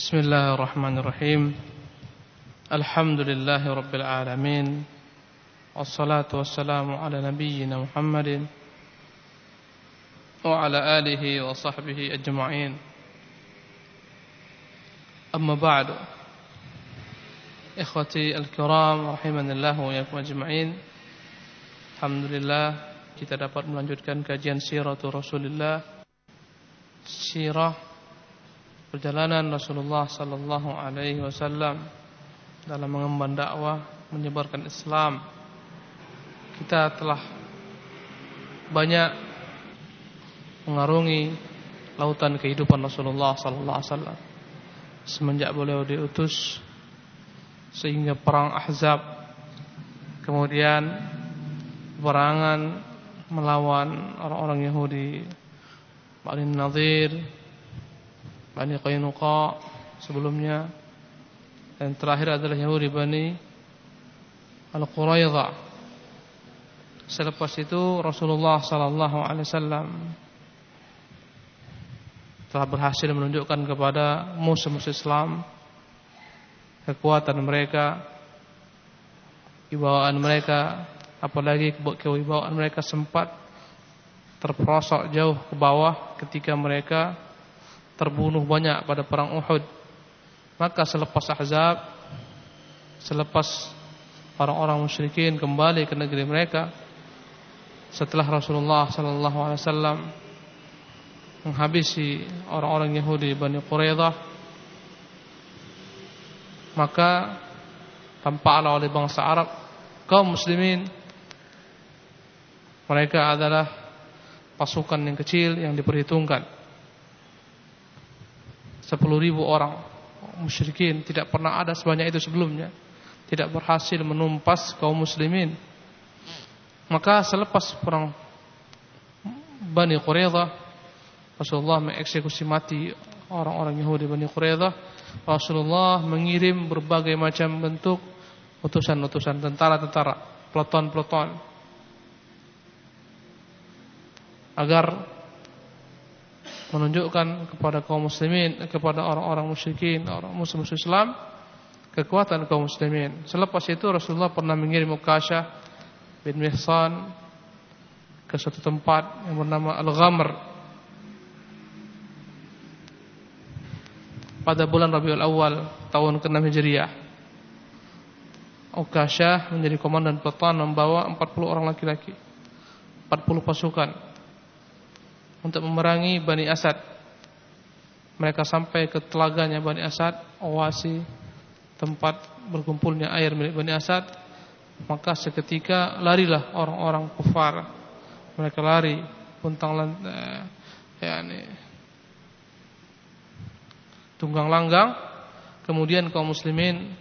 بسم الله الرحمن الرحيم الحمد لله رب العالمين والصلاة والسلام على نبينا محمد وعلى آله وصحبه أجمعين أما بعد إخوتي الكرام رحمن الله وإياكم أجمعين الحمد لله kita dapat melanjutkan kajian siratul Rasulullah sirah perjalanan Rasulullah sallallahu alaihi wasallam dalam mengemban dakwah menyebarkan Islam. Kita telah banyak mengarungi lautan kehidupan Rasulullah sallallahu alaihi wasallam. Semenjak beliau diutus sehingga perang Ahzab kemudian perangan melawan orang-orang Yahudi Bani Nadir Bani Qainuqa sebelumnya. Dan terakhir adalah Yahudi Bani Al-Quraidah selepas itu Rasulullah sallallahu alaihi wasallam telah berhasil menunjukkan kepada musuh-musuh Islam kekuatan mereka kewibawaan mereka apalagi kewibawaan mereka sempat terperosok jauh ke bawah ketika mereka terbunuh banyak pada perang Uhud. Maka selepas Ahzab, selepas orang-orang musyrikin kembali ke negeri mereka, setelah Rasulullah sallallahu alaihi wasallam menghabisi orang-orang Yahudi Bani Quraidah, maka tampaklah oleh bangsa Arab kaum muslimin mereka adalah pasukan yang kecil yang diperhitungkan. Sepuluh ribu orang musyrikin tidak pernah ada sebanyak itu sebelumnya. Tidak berhasil menumpas kaum muslimin. Maka selepas perang Bani Quraidah Rasulullah mengeksekusi mati orang-orang Yahudi Bani Quraidah Rasulullah mengirim berbagai macam bentuk utusan-utusan tentara-tentara, peloton-peloton agar menunjukkan kepada kaum muslimin kepada orang-orang musyrikin, orang musuh-musuh Islam kekuatan kaum muslimin. Selepas itu Rasulullah pernah mengirim Ukasha bin Mihsan ke suatu tempat yang bernama Al-Ghamr pada bulan Rabiul Awal tahun ke-6 Hijriah. Ukasha menjadi komandan peloton membawa 40 orang laki-laki. 40 pasukan untuk memerangi Bani Asad. Mereka sampai ke telaganya Bani Asad, oasi tempat berkumpulnya air milik Bani Asad. Maka seketika larilah orang-orang kufar. Mereka lari puntang eh, yakni tunggang langgang. Kemudian kaum muslimin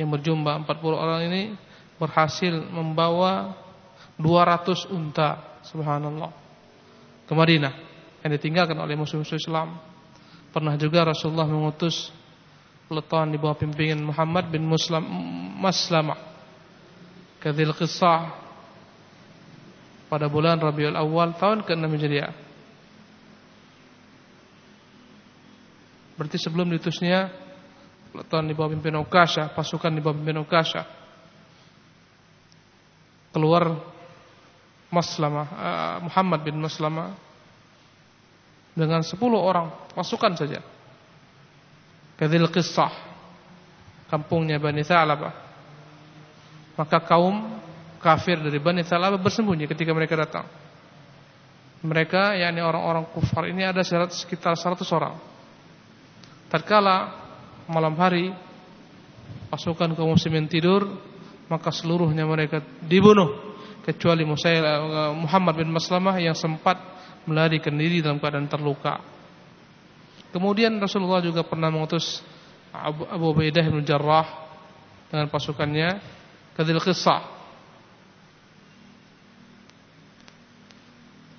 yang berjumlah 40 orang ini berhasil membawa 200 unta. Subhanallah ke Madinah yang ditinggalkan oleh musuh-musuh Islam. Pernah juga Rasulullah mengutus peleton di bawah pimpinan Muhammad bin Muslim Maslamah ke Dzulqa'dah pada bulan Rabiul Awal tahun ke-6 Hijriah. Berarti sebelum diutusnya peleton di bawah pimpinan Ukasha, pasukan di bawah pimpinan Ukasha keluar Maslamah uh, Muhammad bin Maslamah dengan 10 orang pasukan saja. Kadzil Qissah kampungnya Bani Thalabah. Maka kaum kafir dari Bani Thalabah bersembunyi ketika mereka datang. Mereka yakni orang-orang kufar ini ada sekitar 100 orang. Tatkala malam hari pasukan kaum muslimin tidur, maka seluruhnya mereka dibunuh kecuali eh, Muhammad bin Maslamah yang sempat melarikan diri dalam keadaan terluka. Kemudian Rasulullah juga pernah mengutus Abu, Ubaidah bin Jarrah dengan pasukannya ke Dzulqisah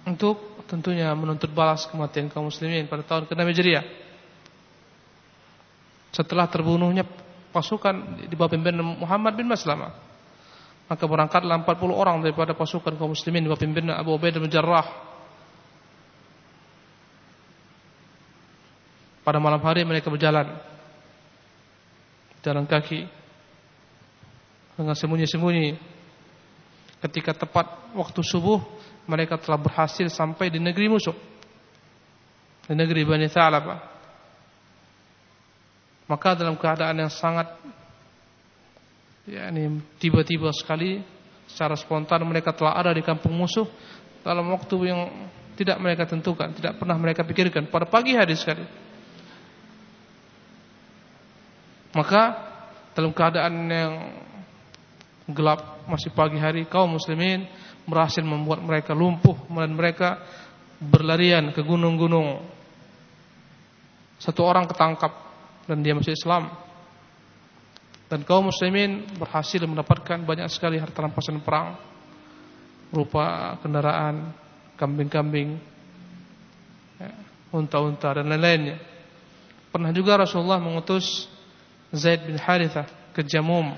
untuk tentunya menuntut balas kematian kaum muslimin pada tahun ke-6 Hijriah. Setelah terbunuhnya pasukan di bawah pimpinan Muhammad bin Maslamah. Maka berangkatlah 40 orang daripada pasukan kaum muslimin pimpinan Abu Ubaidah bin Jarrah. Pada malam hari mereka berjalan jalan kaki dengan sembunyi-sembunyi. Ketika tepat waktu subuh, mereka telah berhasil sampai di negeri musuh. Di negeri Bani Tha'labah. Maka dalam keadaan yang sangat yakni tiba-tiba sekali secara spontan mereka telah ada di kampung musuh dalam waktu yang tidak mereka tentukan, tidak pernah mereka pikirkan pada pagi hari sekali. Maka dalam keadaan yang gelap masih pagi hari kaum muslimin berhasil membuat mereka lumpuh dan mereka berlarian ke gunung-gunung. Satu orang ketangkap dan dia masih Islam. Dan kaum muslimin berhasil mendapatkan banyak sekali harta rampasan perang berupa kendaraan, kambing-kambing, ya, unta-unta dan lain-lainnya. Pernah juga Rasulullah mengutus Zaid bin Harithah ke Jamum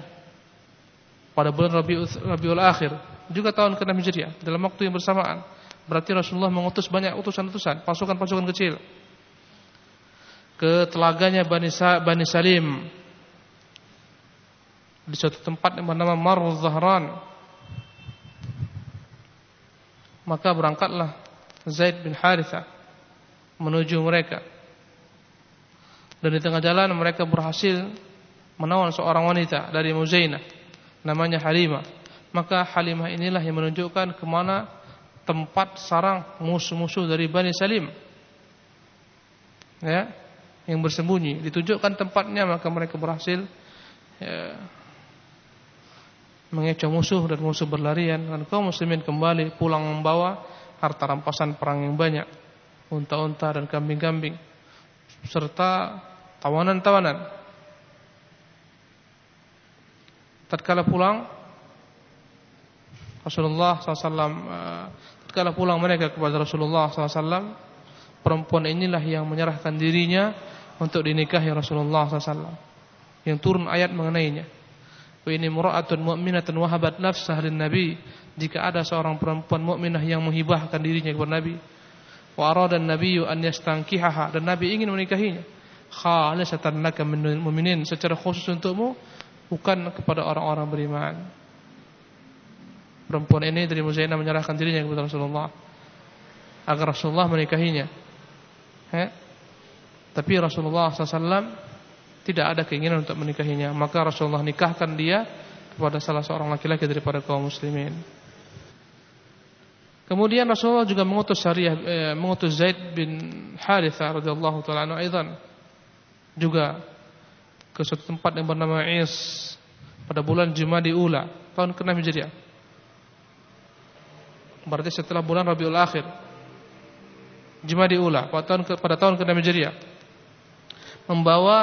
pada bulan Rabiul, Akhir juga tahun ke-6 Hijriah dalam waktu yang bersamaan. Berarti Rasulullah mengutus banyak utusan-utusan, pasukan-pasukan kecil ke telaganya Bani, Bani Salim di suatu tempat yang bernama Maruz Zahran. Maka berangkatlah Zaid bin Harithah menuju mereka. Dan di tengah jalan mereka berhasil menawan seorang wanita dari Muzainah namanya Halimah. Maka Halimah inilah yang menunjukkan ke mana tempat sarang musuh-musuh dari Bani Salim. Ya, yang bersembunyi. Ditunjukkan tempatnya maka mereka berhasil ya, mengecoh musuh dan musuh berlarian dan kaum muslimin kembali pulang membawa harta rampasan perang yang banyak, unta-unta dan kambing-kambing serta tawanan-tawanan. Tatkala pulang Rasulullah SAW eh, Tatkala pulang mereka kepada Rasulullah SAW Perempuan inilah yang menyerahkan dirinya Untuk dinikahi Rasulullah SAW Yang turun ayat mengenainya Wa ini mura'atun mu'minatun wahabat nafsah lin Nabi Jika ada seorang perempuan mukminah yang menghibahkan dirinya kepada Nabi Wa aradan Nabi an yastankihaha Dan Nabi ingin menikahinya khalisatan laka min mu'minin secara khusus untukmu bukan kepada orang-orang beriman. Perempuan ini dari Muzainah menyerahkan dirinya kepada Rasulullah agar Rasulullah menikahinya. He? Tapi Rasulullah SAW tidak ada keinginan untuk menikahinya. Maka Rasulullah nikahkan dia kepada salah seorang laki-laki daripada kaum muslimin. Kemudian Rasulullah juga mengutus Syariah, eh, mengutus Zaid bin Harithah radhiyallahu taala anhu juga ke suatu tempat yang bernama Is pada bulan Jumadi Ula tahun ke-6 Hijriah. Berarti setelah bulan Rabiul Akhir. Jumadi Ula pada tahun ke, pada tahun ke-6 Hijriah. Membawa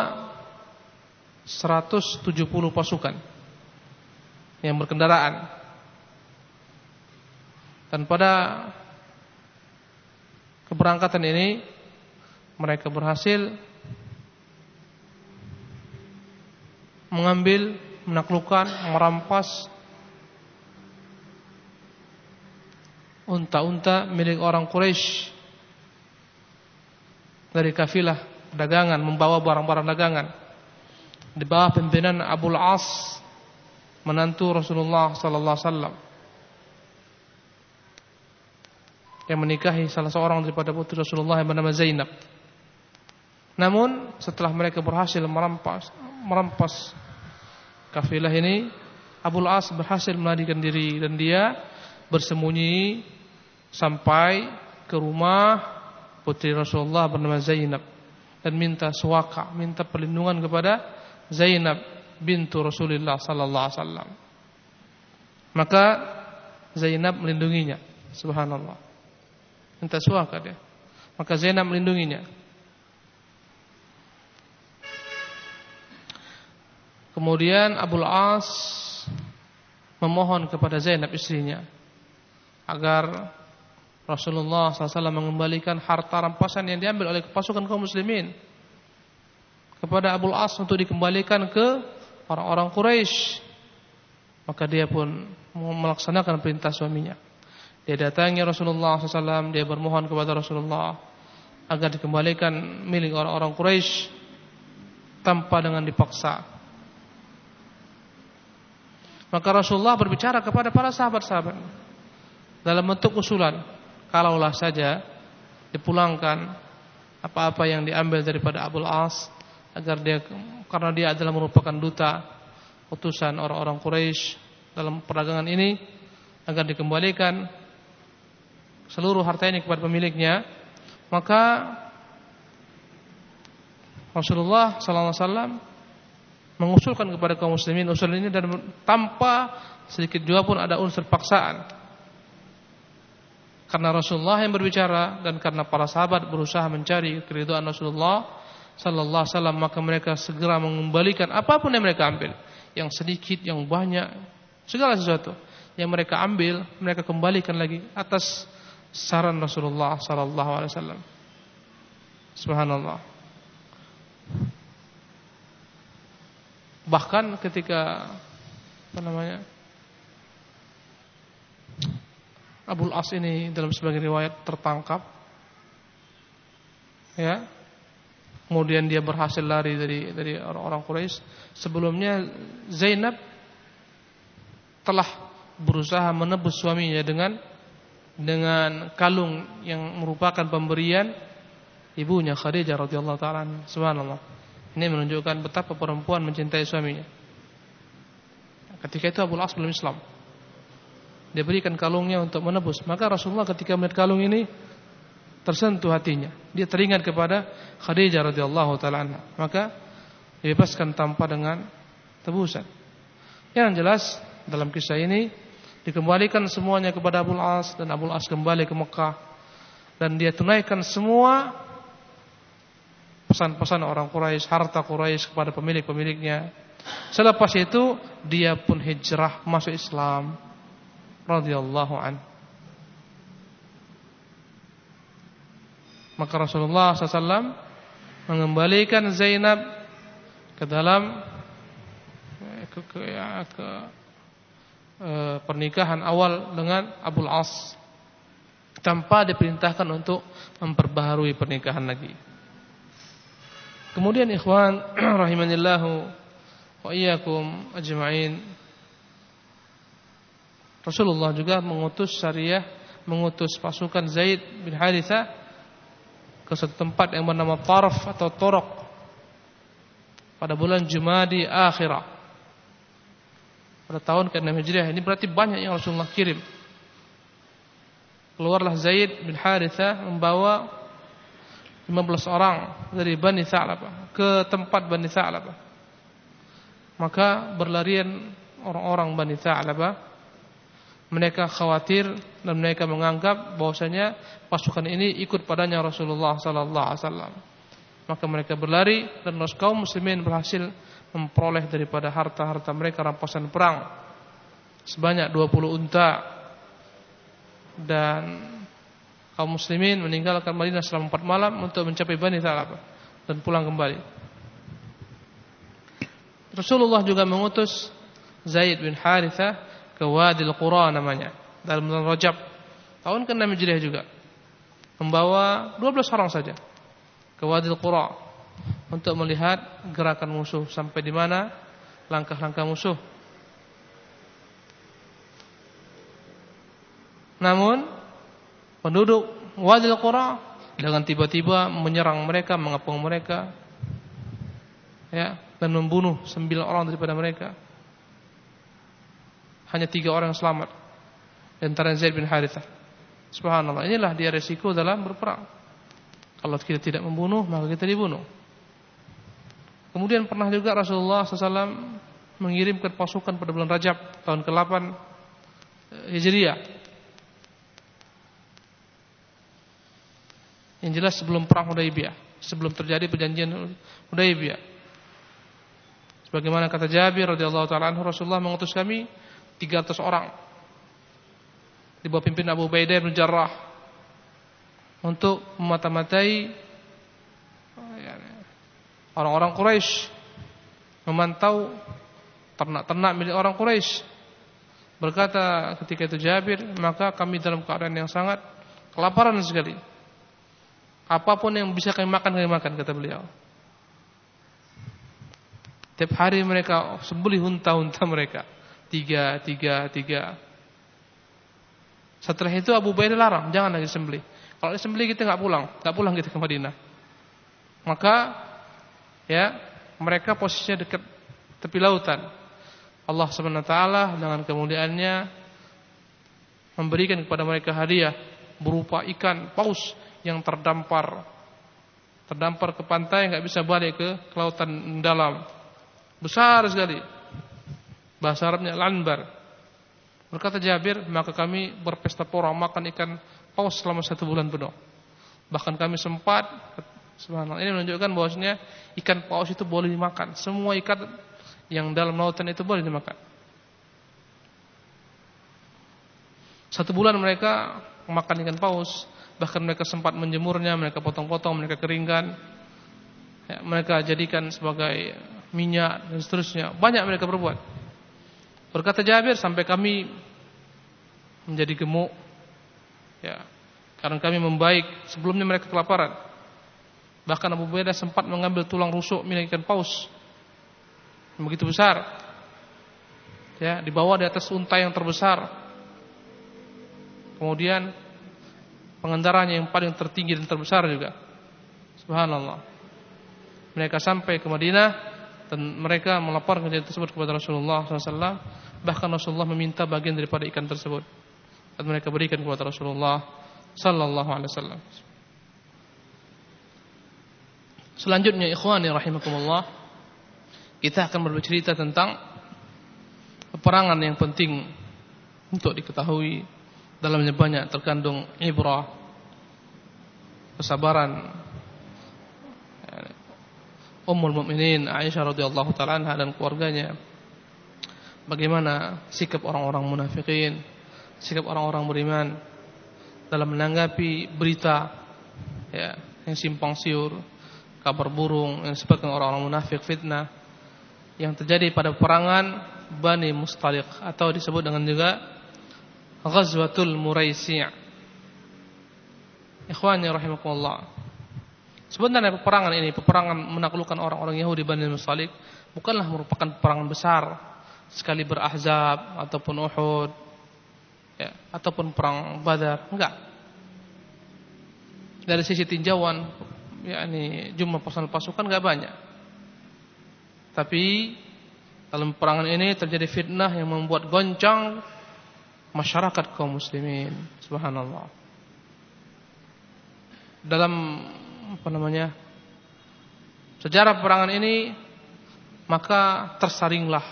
170 pasukan yang berkendaraan. Dan pada keberangkatan ini mereka berhasil mengambil, menaklukkan, merampas unta-unta milik orang Quraisy dari kafilah dagangan membawa barang-barang dagangan di bawah pimpinan Abu As menantu Rasulullah sallallahu alaihi wasallam yang menikahi salah seorang daripada putri Rasulullah yang bernama Zainab. Namun setelah mereka berhasil merampas merampas kafilah ini Abu As berhasil melarikan diri dan dia bersembunyi sampai ke rumah putri Rasulullah bernama Zainab dan minta suaka, minta perlindungan kepada Zainab bintu Rasulullah sallallahu alaihi wasallam. Maka Zainab melindunginya, subhanallah. Minta suaka dia. Maka Zainab melindunginya. Kemudian Abul As memohon kepada Zainab istrinya agar Rasulullah SAW mengembalikan harta rampasan yang diambil oleh pasukan kaum muslimin kepada Abul As untuk dikembalikan ke orang-orang Quraisy. Maka dia pun melaksanakan perintah suaminya. Dia datangi Rasulullah SAW, dia bermohon kepada Rasulullah agar dikembalikan milik orang-orang Quraisy tanpa dengan dipaksa Maka Rasulullah berbicara kepada para sahabat-sahabat dalam bentuk usulan. Kalaulah saja dipulangkan apa-apa yang diambil daripada Abul As agar dia karena dia adalah merupakan duta utusan orang-orang Quraisy dalam perdagangan ini agar dikembalikan seluruh harta ini kepada pemiliknya maka Rasulullah wasallam mengusulkan kepada kaum muslimin usul ini dan tanpa sedikit juga pun ada unsur paksaan. Karena Rasulullah yang berbicara dan karena para sahabat berusaha mencari keridhaan Rasulullah sallallahu alaihi wasallam maka mereka segera mengembalikan apa pun yang mereka ambil, yang sedikit, yang banyak, segala sesuatu yang mereka ambil mereka kembalikan lagi atas saran Rasulullah sallallahu alaihi wasallam. Subhanallah. Bahkan ketika apa namanya? Abul As ini dalam sebagian riwayat tertangkap ya. Kemudian dia berhasil lari dari dari orang-orang Quraisy. Sebelumnya Zainab telah berusaha menebus suaminya dengan dengan kalung yang merupakan pemberian ibunya Khadijah radhiyallahu taala subhanallah. Ini menunjukkan betapa perempuan mencintai suaminya. Ketika itu Abu As belum Islam. Dia berikan kalungnya untuk menebus. Maka Rasulullah ketika melihat kalung ini tersentuh hatinya. Dia teringat kepada Khadijah radhiyallahu taala maka dibebaskan tanpa dengan tebusan. Yang jelas dalam kisah ini Dikembalikan semuanya kepada Abu As dan Abu As kembali ke Mekah. Dan dia tunaikan semua pesan-pesan orang Quraisy, harta Quraisy kepada pemilik-pemiliknya. Selepas itu dia pun hijrah masuk Islam. Radhiyallahu an. Maka Rasulullah SAW mengembalikan Zainab ke dalam ke, ke, ya, ke Eh, pernikahan awal dengan Abul As tanpa diperintahkan untuk memperbaharui pernikahan lagi. Kemudian ikhwan rahimanillahu wa iyyakum ajma'in. Rasulullah juga mengutus syariah, mengutus pasukan Zaid bin Harithah ke satu tempat yang bernama Tarf atau Torok pada bulan Jumadi akhirah pada tahun ke-6 Hijriah. Ini berarti banyak yang Rasulullah kirim. Keluarlah Zaid bin Haritha membawa 15 orang dari Bani Tha'labah ke tempat Bani Tha'labah. Maka berlarian orang-orang Bani Tha'labah. Mereka khawatir dan mereka menganggap bahwasanya pasukan ini ikut padanya Rasulullah sallallahu alaihi wasallam. Maka mereka berlari dan kaum muslimin berhasil memperoleh daripada harta-harta mereka rampasan perang sebanyak 20 unta dan kaum muslimin meninggalkan Madinah selama 4 malam untuk mencapai Bani Thalabah dan pulang kembali. Rasulullah juga mengutus Zaid bin Harithah ke Wadil Qura namanya dalam bulan Rajab tahun ke-6 Hijriah juga membawa 12 orang saja ke Wadil Qura untuk melihat gerakan musuh sampai di mana langkah-langkah musuh. Namun penduduk Wadil Qura dengan tiba-tiba menyerang mereka, mengepung mereka, ya, dan membunuh sembilan orang daripada mereka. Hanya tiga orang yang selamat. Antara Zaid bin Harithah. Subhanallah. Inilah dia resiko dalam berperang. Kalau kita tidak membunuh, maka kita dibunuh. Kemudian pernah juga Rasulullah SAW mengirimkan pasukan pada bulan Rajab tahun ke-8 eh, Hijriah. Yang jelas sebelum perang Hudaybiyah, sebelum terjadi perjanjian Hudaybiyah. Sebagaimana kata Jabir radhiyallahu taala anhu Rasulullah mengutus kami 300 orang di bawah pimpin Abu Ubaidah bin Jarrah untuk memata-matai orang-orang Quraisy memantau ternak-ternak milik orang Quraisy. Berkata ketika itu Jabir, maka kami dalam keadaan yang sangat kelaparan sekali. Apa pun yang bisa kami makan kami makan kata beliau. Tiap hari mereka sembelih unta-unta mereka, Tiga, tiga, tiga. Setelah itu Abu Ubaidah larang, jangan lagi sembelih. Kalau disembelih kita nggak pulang, nggak pulang kita ke Madinah. Maka ya mereka posisinya dekat tepi lautan. Allah Subhanahu dengan kemuliaannya memberikan kepada mereka hadiah berupa ikan paus yang terdampar terdampar ke pantai nggak bisa balik ke lautan dalam besar sekali bahasa Arabnya lanbar berkata Jabir maka kami berpesta pora makan ikan paus selama satu bulan penuh bahkan kami sempat subhanallah ini menunjukkan bahwasanya ikan paus itu boleh dimakan semua ikan yang dalam lautan itu boleh dimakan satu bulan mereka makan ikan paus bahkan mereka sempat menjemurnya mereka potong-potong mereka keringkan ya, mereka jadikan sebagai minyak dan seterusnya. Banyak mereka berbuat. Berkata Jabir sampai kami menjadi gemuk. Ya. Karena kami membaik sebelumnya mereka kelaparan. Bahkan Abu Beda sempat mengambil tulang rusuk milik ikan paus. Yang begitu besar. Ya, dibawa di atas unta yang terbesar. Kemudian pengendaranya yang paling tertinggi dan terbesar juga. Subhanallah. Mereka sampai ke Madinah dan mereka melaporkan kejadian tersebut kepada Rasulullah SAW. Bahkan Rasulullah meminta bagian daripada ikan tersebut dan mereka berikan kepada Rasulullah Sallallahu Alaihi Wasallam. Selanjutnya, ikhwani rahimakumullah, kita akan berbicara tentang peperangan yang penting untuk diketahui dalamnya banyak terkandung ibrah kesabaran Ummul Mukminin Aisyah radhiyallahu taala dan keluarganya. Bagaimana sikap orang-orang munafikin, sikap orang-orang beriman dalam menanggapi berita ya yang simpang siur, kabar burung yang disebutkan orang-orang munafik fitnah yang terjadi pada perangan Bani Mustaliq atau disebut dengan juga Ghazwatul Muraisi'. Ikhwani rahimakumullah. Sebenarnya peperangan ini, peperangan menaklukkan orang-orang Yahudi Bani Mustalik bukanlah merupakan peperangan besar sekali berazab ataupun Uhud ya, ataupun perang Badar, enggak. Dari sisi tinjauan yakni jumlah personal pasukan enggak banyak. Tapi dalam peperangan ini terjadi fitnah yang membuat goncang masyarakat kaum muslimin. Subhanallah. Dalam apa namanya sejarah perangan ini maka tersaringlah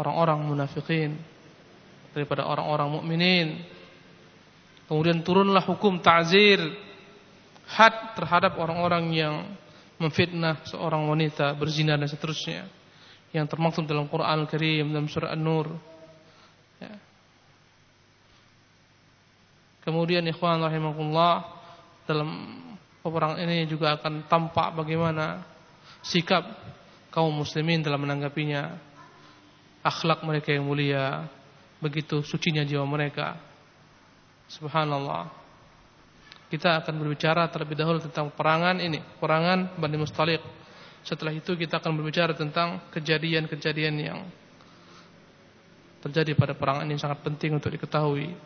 orang-orang munafikin daripada orang-orang mukminin kemudian turunlah hukum ta'zir had terhadap orang-orang yang memfitnah seorang wanita berzina dan seterusnya yang termaktub dalam Quran Al-Karim dalam surah An-Nur ya. kemudian ikhwan rahimakumullah dalam peperangan ini juga akan tampak bagaimana sikap kaum muslimin dalam menanggapinya. Akhlak mereka yang mulia, begitu sucinya jiwa mereka. Subhanallah. Kita akan berbicara terlebih dahulu tentang perangan ini, perangan Bani Mustaliq. Setelah itu kita akan berbicara tentang kejadian-kejadian yang terjadi pada perangan ini sangat penting untuk diketahui.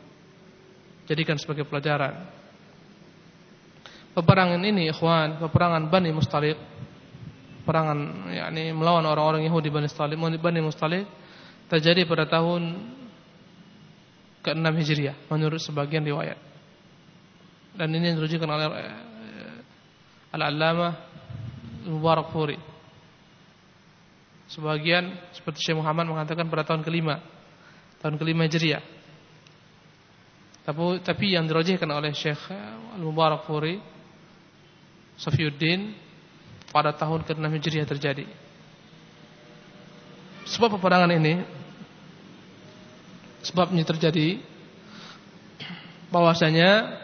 Jadikan sebagai pelajaran. Peperangan ini ikhwan, peperangan Bani Mustaliq, perangan yakni melawan orang-orang Yahudi Bani Mustaliq, Bani Mustaliq terjadi pada tahun ke-6 Hijriah menurut sebagian riwayat. Dan ini dirujukan oleh eh, Al-Allamah Mubarak Furi. Sebagian seperti Syekh Muhammad mengatakan pada tahun kelima, tahun kelima Hijriah. Tapi, tapi yang dirojihkan oleh Syekh Al-Mubarak Furi Safiuddin pada tahun ke-6 Hijriah terjadi. Sebab peperangan ini sebabnya terjadi bahwasanya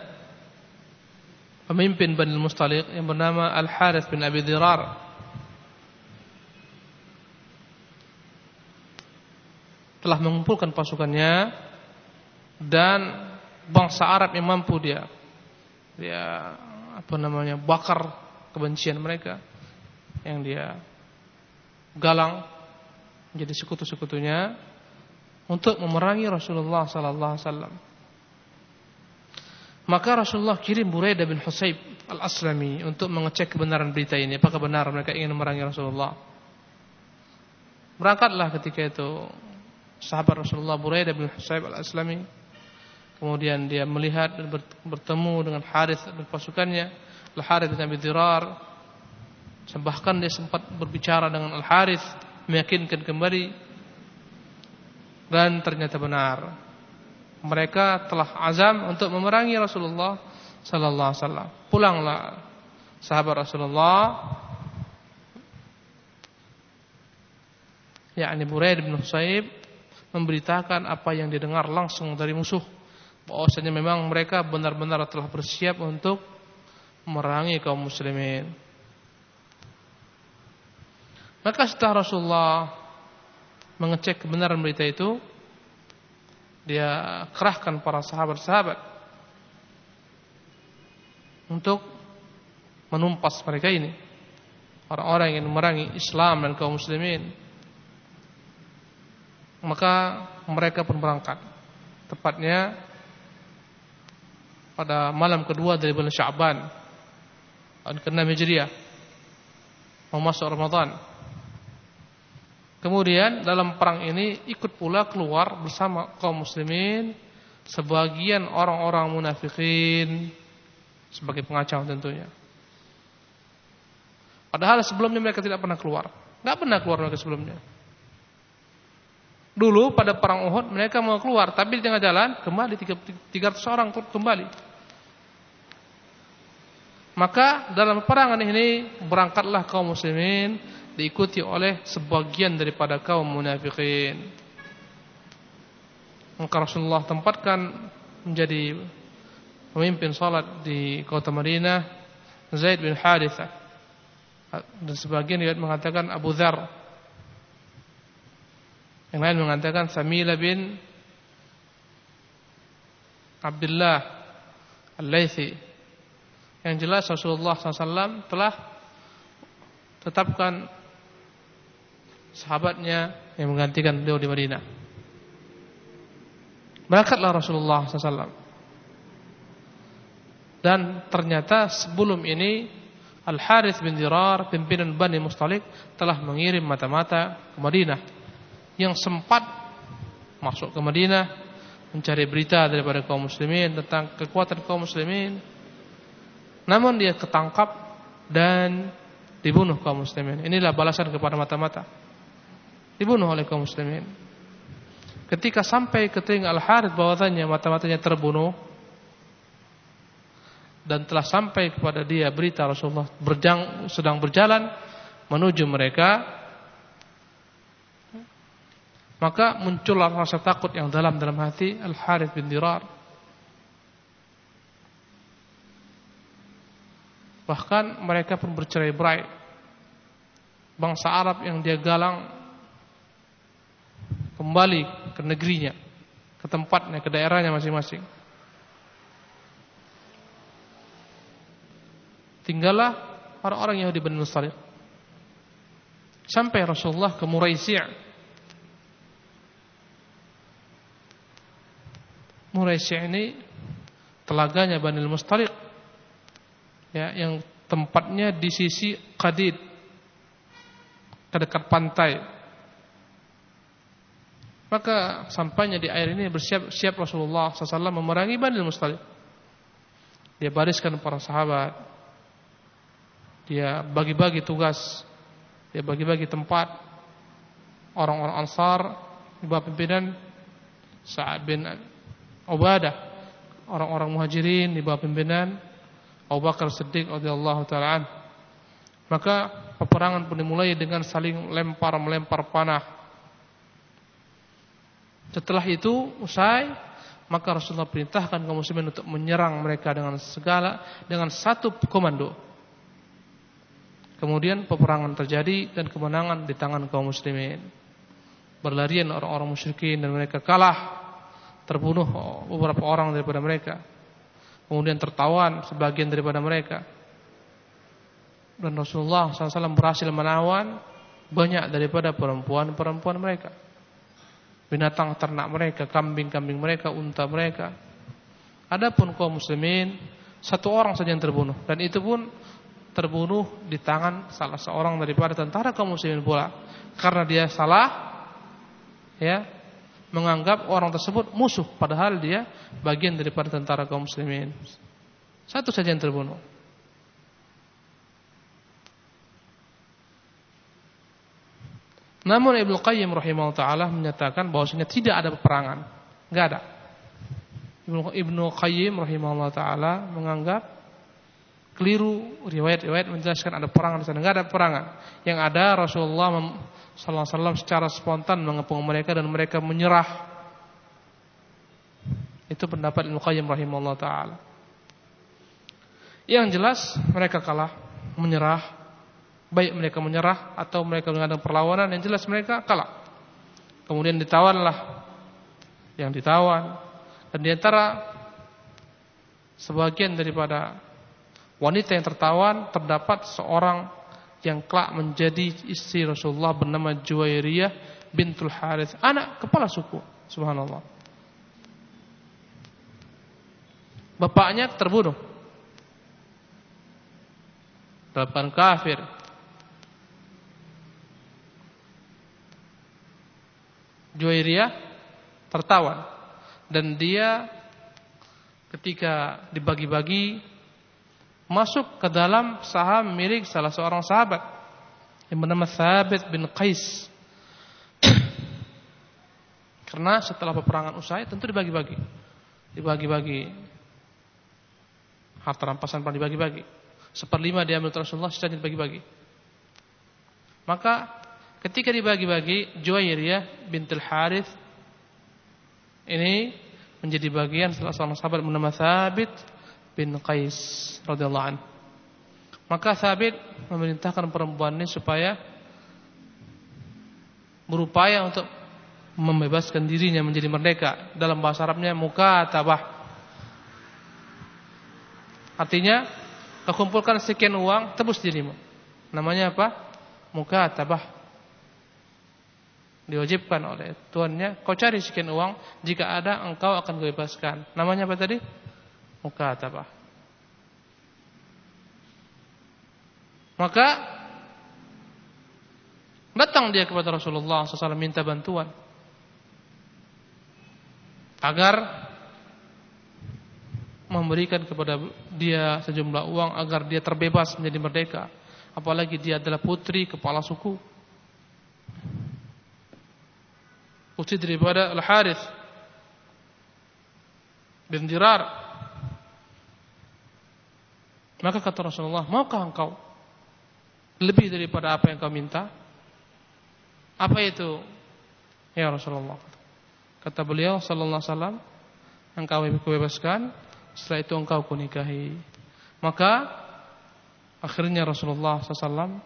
pemimpin Bani Mustaliq yang bernama Al-Harith bin Abi Dirar telah mengumpulkan pasukannya dan bangsa Arab yang mampu dia dia apa namanya bakar kebencian mereka yang dia galang menjadi sekutu-sekutunya untuk memerangi Rasulullah sallallahu alaihi wasallam. Maka Rasulullah kirim Buraidah bin Husayb al-Aslami untuk mengecek kebenaran berita ini. Apakah benar mereka ingin memerangi Rasulullah? Berangkatlah ketika itu sahabat Rasulullah Buraidah bin Husayb al-Aslami. Kemudian dia melihat dan bertemu dengan Harith dan pasukannya. Al-Harith bin Abi Dirar. Bahkan dia sempat berbicara dengan Al-Harith. Meyakinkan kembali. Dan ternyata benar mereka telah azam untuk memerangi Rasulullah sallallahu alaihi wasallam. Pulanglah sahabat Rasulullah yakni Buraid bin Husayb memberitakan apa yang didengar langsung dari musuh bahwasanya memang mereka benar-benar telah bersiap untuk memerangi kaum muslimin. Maka setelah Rasulullah mengecek kebenaran berita itu, dia kerahkan para sahabat-sahabat untuk menumpas mereka ini. Orang-orang yang memerangi Islam dan kaum muslimin. Maka mereka pun berangkat. Tepatnya pada malam kedua dari bulan Sya'ban tahun ke-6 Hijriah mau Ramadan Kemudian dalam perang ini ikut pula keluar bersama kaum muslimin sebagian orang-orang munafikin sebagai pengacau tentunya. Padahal sebelumnya mereka tidak pernah keluar. Tidak pernah keluar mereka sebelumnya. Dulu pada perang Uhud mereka mau keluar, tapi di tengah jalan kembali 300 orang kembali. Maka dalam perangan ini berangkatlah kaum muslimin diikuti oleh sebagian daripada kaum munafikin. Maka Rasulullah tempatkan menjadi pemimpin salat di kota Madinah Zaid bin Harithah dan sebagian riwayat mengatakan Abu Dhar. Yang lain mengatakan Samila bin Abdullah Al-Laythi yang jelas Rasulullah SAW telah tetapkan sahabatnya yang menggantikan beliau di Madinah. Berangkatlah Rasulullah SAW. Dan ternyata sebelum ini Al-Harith bin Dirar, pimpinan Bani Mustalik telah mengirim mata-mata ke Madinah yang sempat masuk ke Madinah mencari berita daripada kaum muslimin tentang kekuatan kaum muslimin. Namun dia ketangkap dan dibunuh kaum muslimin. Inilah balasan kepada mata-mata dibunuh oleh kaum muslimin. Ketika sampai ke telinga Al-Harith bahwasanya mata-matanya terbunuh dan telah sampai kepada dia berita Rasulullah berjang, sedang berjalan menuju mereka maka muncullah rasa takut yang dalam dalam hati Al-Harith bin Dirar bahkan mereka pun bercerai-berai bangsa Arab yang dia galang kembali ke negerinya, ke tempatnya, ke daerahnya masing-masing. Tinggallah orang-orang Yahudi Bani Mustalik. Sampai Rasulullah ke Muraisi' Muraisi' ini telaganya Bani Mustalik ya, yang tempatnya di sisi Qadid dekat pantai maka sampainya di air ini bersiap-siap Rasulullah SAW memerangi Bani Mustalik. Dia bariskan para sahabat. Dia bagi-bagi tugas. Dia bagi-bagi tempat. Orang-orang Ansar di bawah pimpinan Sa'ad bin Ubadah. Orang-orang Muhajirin di bawah pimpinan Abu Bakar Siddiq radhiyallahu taala Maka peperangan pun dimulai dengan saling lempar melempar panah setelah itu usai maka Rasulullah perintahkan kaum muslimin untuk menyerang mereka dengan segala dengan satu komando. Kemudian peperangan terjadi dan kemenangan di tangan kaum muslimin. Berlarian orang-orang musyrikin dan mereka kalah. Terbunuh beberapa orang daripada mereka. Kemudian tertawan sebagian daripada mereka. Dan Rasulullah SAW berhasil menawan banyak daripada perempuan-perempuan mereka. binatang ternak mereka, kambing-kambing mereka, unta mereka. Adapun kaum muslimin satu orang saja yang terbunuh dan itu pun terbunuh di tangan salah seorang daripada tentara kaum muslimin pula karena dia salah ya menganggap orang tersebut musuh padahal dia bagian daripada tentara kaum muslimin. Satu saja yang terbunuh. Namun Ibnu Qayyim rahimahullah taala menyatakan bahwasanya tidak ada peperangan. Enggak ada. Ibnu Qayyim rahimahullah taala menganggap keliru riwayat-riwayat menjelaskan ada perangan di sana. Enggak ada perangan. Yang ada Rasulullah wasallam secara spontan mengepung mereka dan mereka menyerah. Itu pendapat Ibnu Qayyim rahimahullah taala. Yang jelas mereka kalah, menyerah Baik mereka menyerah atau mereka mengadakan perlawanan yang jelas mereka kalah. Kemudian ditawanlah yang ditawan dan di antara sebagian daripada wanita yang tertawan terdapat seorang yang kelak menjadi istri Rasulullah bernama Juwairiyah bintul Harith, anak kepala suku. Subhanallah. Bapaknya terbunuh. Dalam kafir Juwairiyah tertawan dan dia ketika dibagi-bagi masuk ke dalam saham milik salah seorang sahabat yang bernama Thabit bin Qais. Karena setelah peperangan usai tentu dibagi-bagi. Dibagi-bagi. Harta rampasan pun dibagi-bagi. Seperlima diambil Rasulullah, sisanya dibagi-bagi. Maka Ketika dibagi-bagi Juwairiyah bintul Harith ini menjadi bagian salah seorang sahabat bernama Thabit bin Qais radhiyallahu anhu. Maka Thabit memerintahkan perempuan ini supaya berupaya untuk membebaskan dirinya menjadi merdeka. Dalam bahasa Arabnya mukatabah. Artinya, kau kumpulkan sekian uang, tebus dirimu. Namanya apa? Mukatabah diwajibkan oleh tuannya, kau cari sekian uang, jika ada engkau akan bebaskan. Namanya apa tadi? Mukatabah. Maka datang dia kepada Rasulullah SAW minta bantuan agar memberikan kepada dia sejumlah uang agar dia terbebas menjadi merdeka. Apalagi dia adalah putri kepala suku. putri daripada Al-Harith bin Dirar. Maka kata Rasulullah, maukah engkau lebih daripada apa yang kau minta? Apa itu? Ya Rasulullah. Kata beliau sallallahu alaihi wasallam, engkau bebaskan, setelah itu engkau kunikahi. Maka akhirnya Rasulullah SAW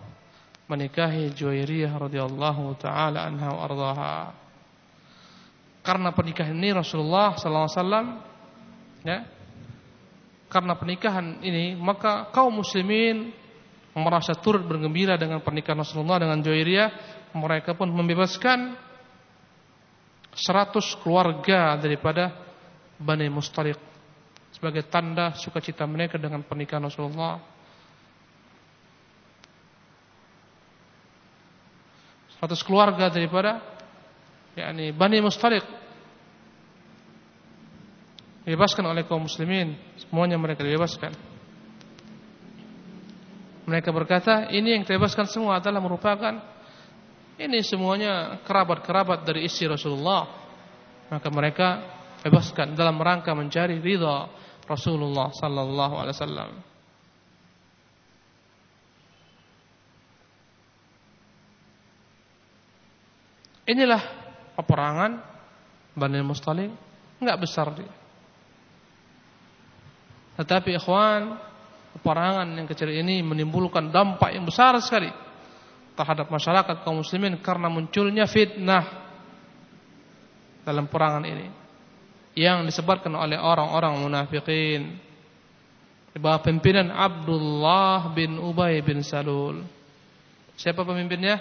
menikahi Juwairiyah radhiyallahu taala anha ardhaha karena pernikahan ini Rasulullah SAW ya karena pernikahan ini maka kaum muslimin merasa turut bergembira dengan pernikahan Rasulullah dengan Juwairiyah. Mereka pun membebaskan 100 keluarga daripada Bani Mustariq sebagai tanda sukacita mereka dengan pernikahan Rasulullah. 100 keluarga daripada yakni Bani Mustaliq dibebaskan oleh kaum muslimin. Semuanya mereka dibebaskan. Mereka berkata ini yang terbebaskan semua adalah merupakan ini semuanya kerabat-kerabat dari istri Rasulullah. Maka mereka bebaskan dalam rangka mencari ridha Rasulullah sallallahu alaihi wasallam. Inilah peperangan Bani Mustalik. Enggak besar dia. Tetapi ikhwan, peperangan yang kecil ini menimbulkan dampak yang besar sekali terhadap masyarakat kaum muslimin karena munculnya fitnah dalam perangan ini yang disebarkan oleh orang-orang munafikin di bawah pimpinan Abdullah bin Ubay bin Salul. Siapa pemimpinnya?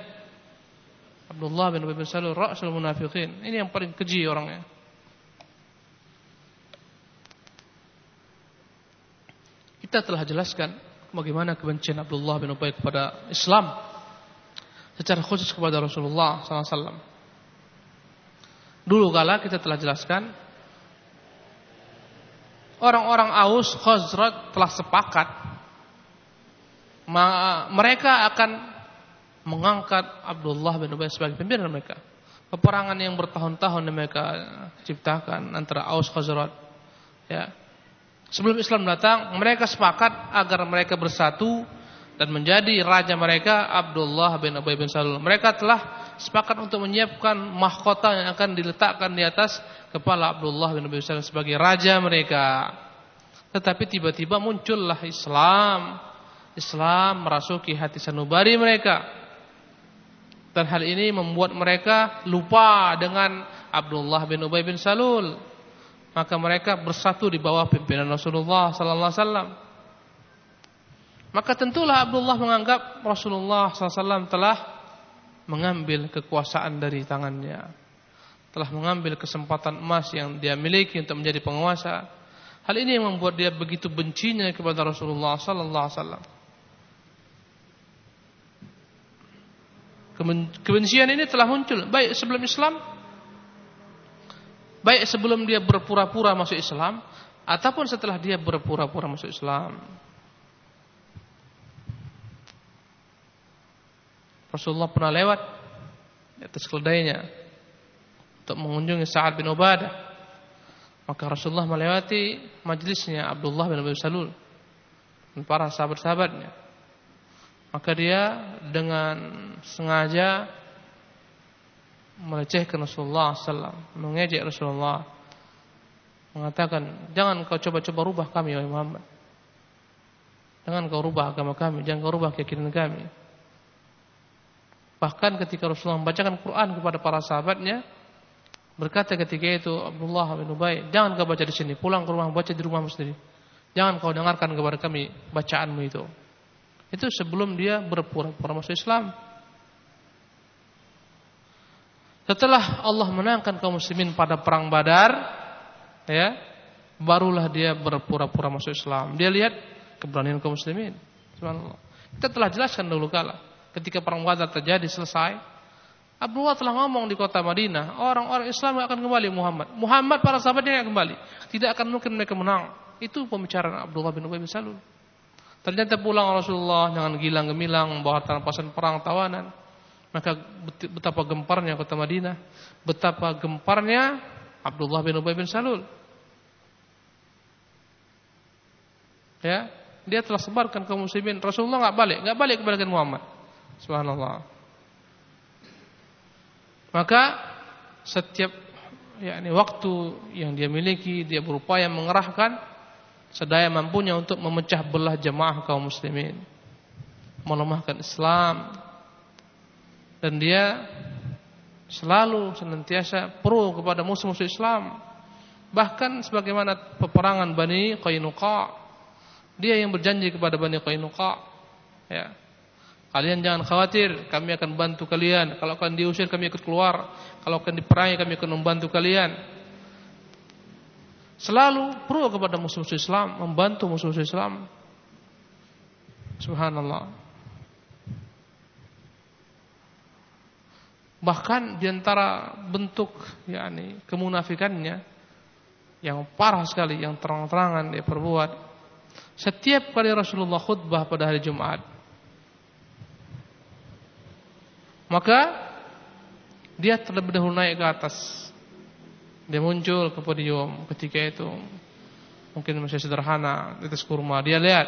Abdullah bin Ubay bin Salul rasul munafiqin. Ini yang paling keji orangnya. Kita telah jelaskan bagaimana kebencian Abdullah bin Ubay kepada Islam secara khusus kepada Rasulullah SAW. Dulu kala kita telah jelaskan orang-orang Aus Khazraj telah sepakat mereka akan mengangkat Abdullah bin Ubay sebagai pimpinan mereka. Peperangan yang bertahun-tahun mereka ciptakan antara Aus Khazraj ya. Sebelum Islam datang, mereka sepakat agar mereka bersatu dan menjadi raja mereka Abdullah bin Ubay bin Salul. Mereka telah sepakat untuk menyiapkan mahkota yang akan diletakkan di atas kepala Abdullah bin Ubay bin Salul sebagai raja mereka. Tetapi tiba-tiba muncullah Islam. Islam merasuki hati sanubari mereka. Dan hal ini membuat mereka lupa dengan Abdullah bin Ubay bin Salul maka mereka bersatu di bawah pimpinan Rasulullah sallallahu alaihi wasallam. Maka tentulah Abdullah menganggap Rasulullah SAW telah mengambil kekuasaan dari tangannya. Telah mengambil kesempatan emas yang dia miliki untuk menjadi penguasa. Hal ini yang membuat dia begitu bencinya kepada Rasulullah sallallahu alaihi. Kebencian ini telah muncul baik sebelum Islam Baik sebelum dia berpura-pura masuk Islam ataupun setelah dia berpura-pura masuk Islam. Rasulullah pernah lewat di atas keledainya untuk mengunjungi Sa'ad bin Ubadah. Maka Rasulullah melewati majlisnya Abdullah bin Abi Salul dan para sahabat-sahabatnya. Maka dia dengan sengaja melecehkan Rasulullah SAW, mengejek Rasulullah, mengatakan, jangan kau coba-coba rubah kami, wahai Muhammad. Jangan kau rubah agama kami, jangan kau rubah keyakinan kami. Bahkan ketika Rasulullah membacakan Quran kepada para sahabatnya, berkata ketika itu Abdullah bin Ubay, jangan kau baca di sini, pulang ke rumah baca di rumahmu sendiri. Jangan kau dengarkan kepada kami bacaanmu itu. Itu sebelum dia berpura-pura masuk Islam. Setelah Allah menangkan kaum muslimin pada perang Badar, ya, barulah dia berpura-pura masuk Islam. Dia lihat keberanian kaum muslimin. Subhanallah. Kita telah jelaskan dulu kala ketika perang Badar terjadi selesai, Abdullah telah ngomong di kota Madinah, orang-orang Islam akan kembali Muhammad. Muhammad para sahabatnya akan kembali. Tidak akan mungkin mereka menang. Itu pembicaraan Abdullah bin Ubay bin Salul. Ternyata pulang Rasulullah dengan gilang gemilang membawa rampasan perang tawanan. Maka betapa gemparnya kota Madinah, betapa gemparnya Abdullah bin Ubay bin Salul. Ya, dia telah sebarkan kaum muslimin. Rasulullah nggak balik, nggak balik kepada Muhammad. Subhanallah. Maka setiap yakni waktu yang dia miliki, dia berupaya mengerahkan sedaya mampunya untuk memecah belah jemaah kaum muslimin. Melemahkan Islam, dan dia selalu senantiasa pro kepada musuh-musuh Islam. Bahkan sebagaimana peperangan Bani Qainuqa, dia yang berjanji kepada Bani Qainuqa, ya. Kalian jangan khawatir, kami akan bantu kalian. Kalau kalian diusir, kami ikut keluar. Kalau kalian diperangi, kami akan membantu kalian. Selalu pro kepada musuh-musuh Islam, membantu musuh-musuh Islam. Subhanallah. Bahkan di antara bentuk yakni kemunafikannya yang parah sekali, yang terang-terangan dia perbuat. Setiap kali Rasulullah khutbah pada hari Jumat, maka dia terlebih dahulu naik ke atas. Dia muncul ke podium ketika itu mungkin masih sederhana di atas kurma. Dia lihat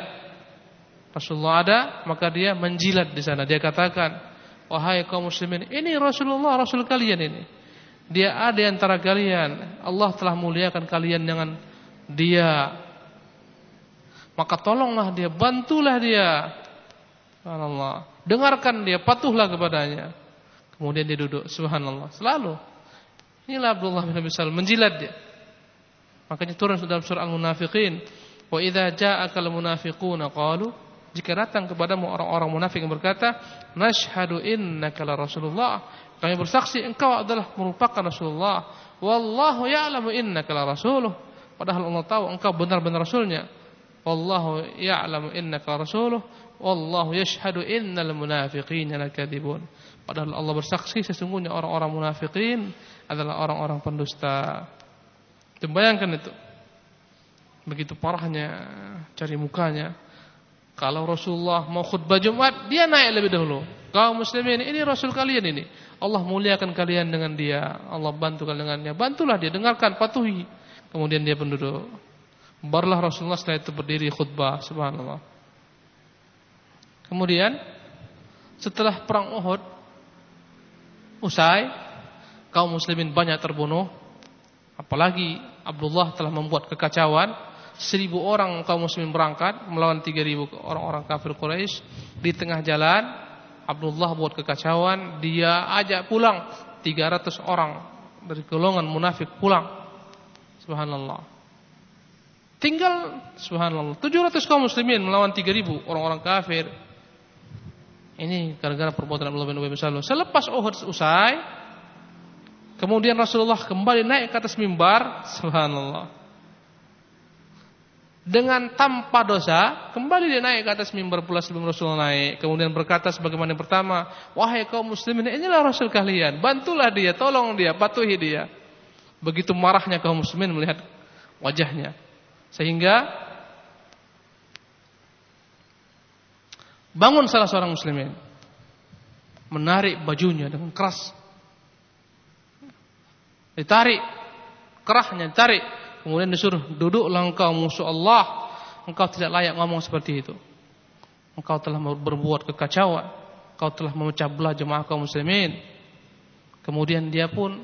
Rasulullah ada, maka dia menjilat di sana. Dia katakan, Wahai kaum muslimin, ini Rasulullah, Rasul kalian ini. Dia ada di antara kalian. Allah telah muliakan kalian dengan dia. Maka tolonglah dia, bantulah dia. Subhanallah. Dengarkan dia, patuhlah kepadanya. Kemudian dia duduk, subhanallah. Selalu. Inilah Abdullah bin Abi Salam menjilat dia. Makanya turun dalam surah Al-Munafiqin, "Wa idza ja'aka al-munafiquna qalu" Jika datang kepadamu orang-orang munafik yang berkata, "Nashhadu innaka la Rasulullah." kami bersaksi engkau adalah merupakan Rasulullah. Wallahu ya'lamu innaka la rasuluh. Padahal Allah tahu engkau benar-benar rasulnya. Wallahu ya'lamu innaka la rasuluh. Wallahu yashhadu innal munafiqina lakadzibun. Padahal Allah bersaksi sesungguhnya orang-orang munafikin adalah orang-orang pendusta. Bayangkan itu. Begitu parahnya cari mukanya. Kalau Rasulullah mau khutbah Jumat, dia naik lebih dahulu. Kaum muslimin, ini Rasul kalian ini. Allah muliakan kalian dengan dia. Allah bantu kalian dengannya. Bantulah dia, dengarkan, patuhi. Kemudian dia penduduk. Barulah Rasulullah setelah itu berdiri khutbah. Subhanallah. Kemudian, setelah perang Uhud, usai, kaum muslimin banyak terbunuh. Apalagi Abdullah telah membuat kekacauan. Seribu orang kaum muslimin berangkat melawan tiga ribu orang-orang kafir Quraisy di tengah jalan Abdullah buat kekacauan, dia ajak pulang 300 orang dari golongan munafik pulang. Subhanallah. Tinggal subhanallah 700 kaum muslimin melawan 3000 orang-orang kafir. Ini gara-gara perbuatan Abdullah bin Ubay bin Salul. Selepas Uhud usai, kemudian Rasulullah kembali naik ke atas mimbar, subhanallah dengan tanpa dosa kembali dia naik ke atas mimbar pula sebelum Rasulullah naik. Kemudian berkata sebagaimana yang pertama wahai kaum muslimin inilah rasul kalian. Bantulah dia tolong dia patuhi dia. Begitu marahnya kaum muslimin melihat wajahnya. Sehingga bangun salah seorang muslimin. Menarik bajunya dengan keras. Ditarik kerahnya ditarik Kemudian disuruh duduklah engkau musuh Allah. Engkau tidak layak ngomong seperti itu. Engkau telah berbuat kekacauan. Engkau telah memecah belah jemaah kaum muslimin. Kemudian dia pun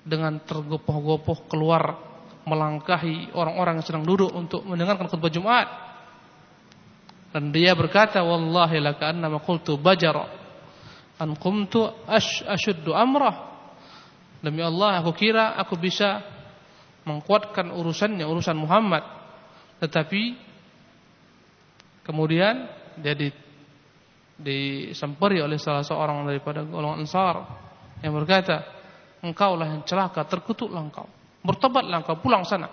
dengan tergopoh-gopoh keluar melangkahi orang-orang yang sedang duduk untuk mendengarkan khutbah Jumat. Dan dia berkata, "Wallahi laka annama qultu bajara an qumtu ash ashuddu amrah." Demi Allah aku kira aku bisa mengkuatkan urusannya urusan Muhammad. Tetapi kemudian dia di, disemperi oleh salah seorang daripada golongan Ansar yang berkata engkaulah yang celaka terkutuklah engkau. Bertobatlah engkau pulang sana.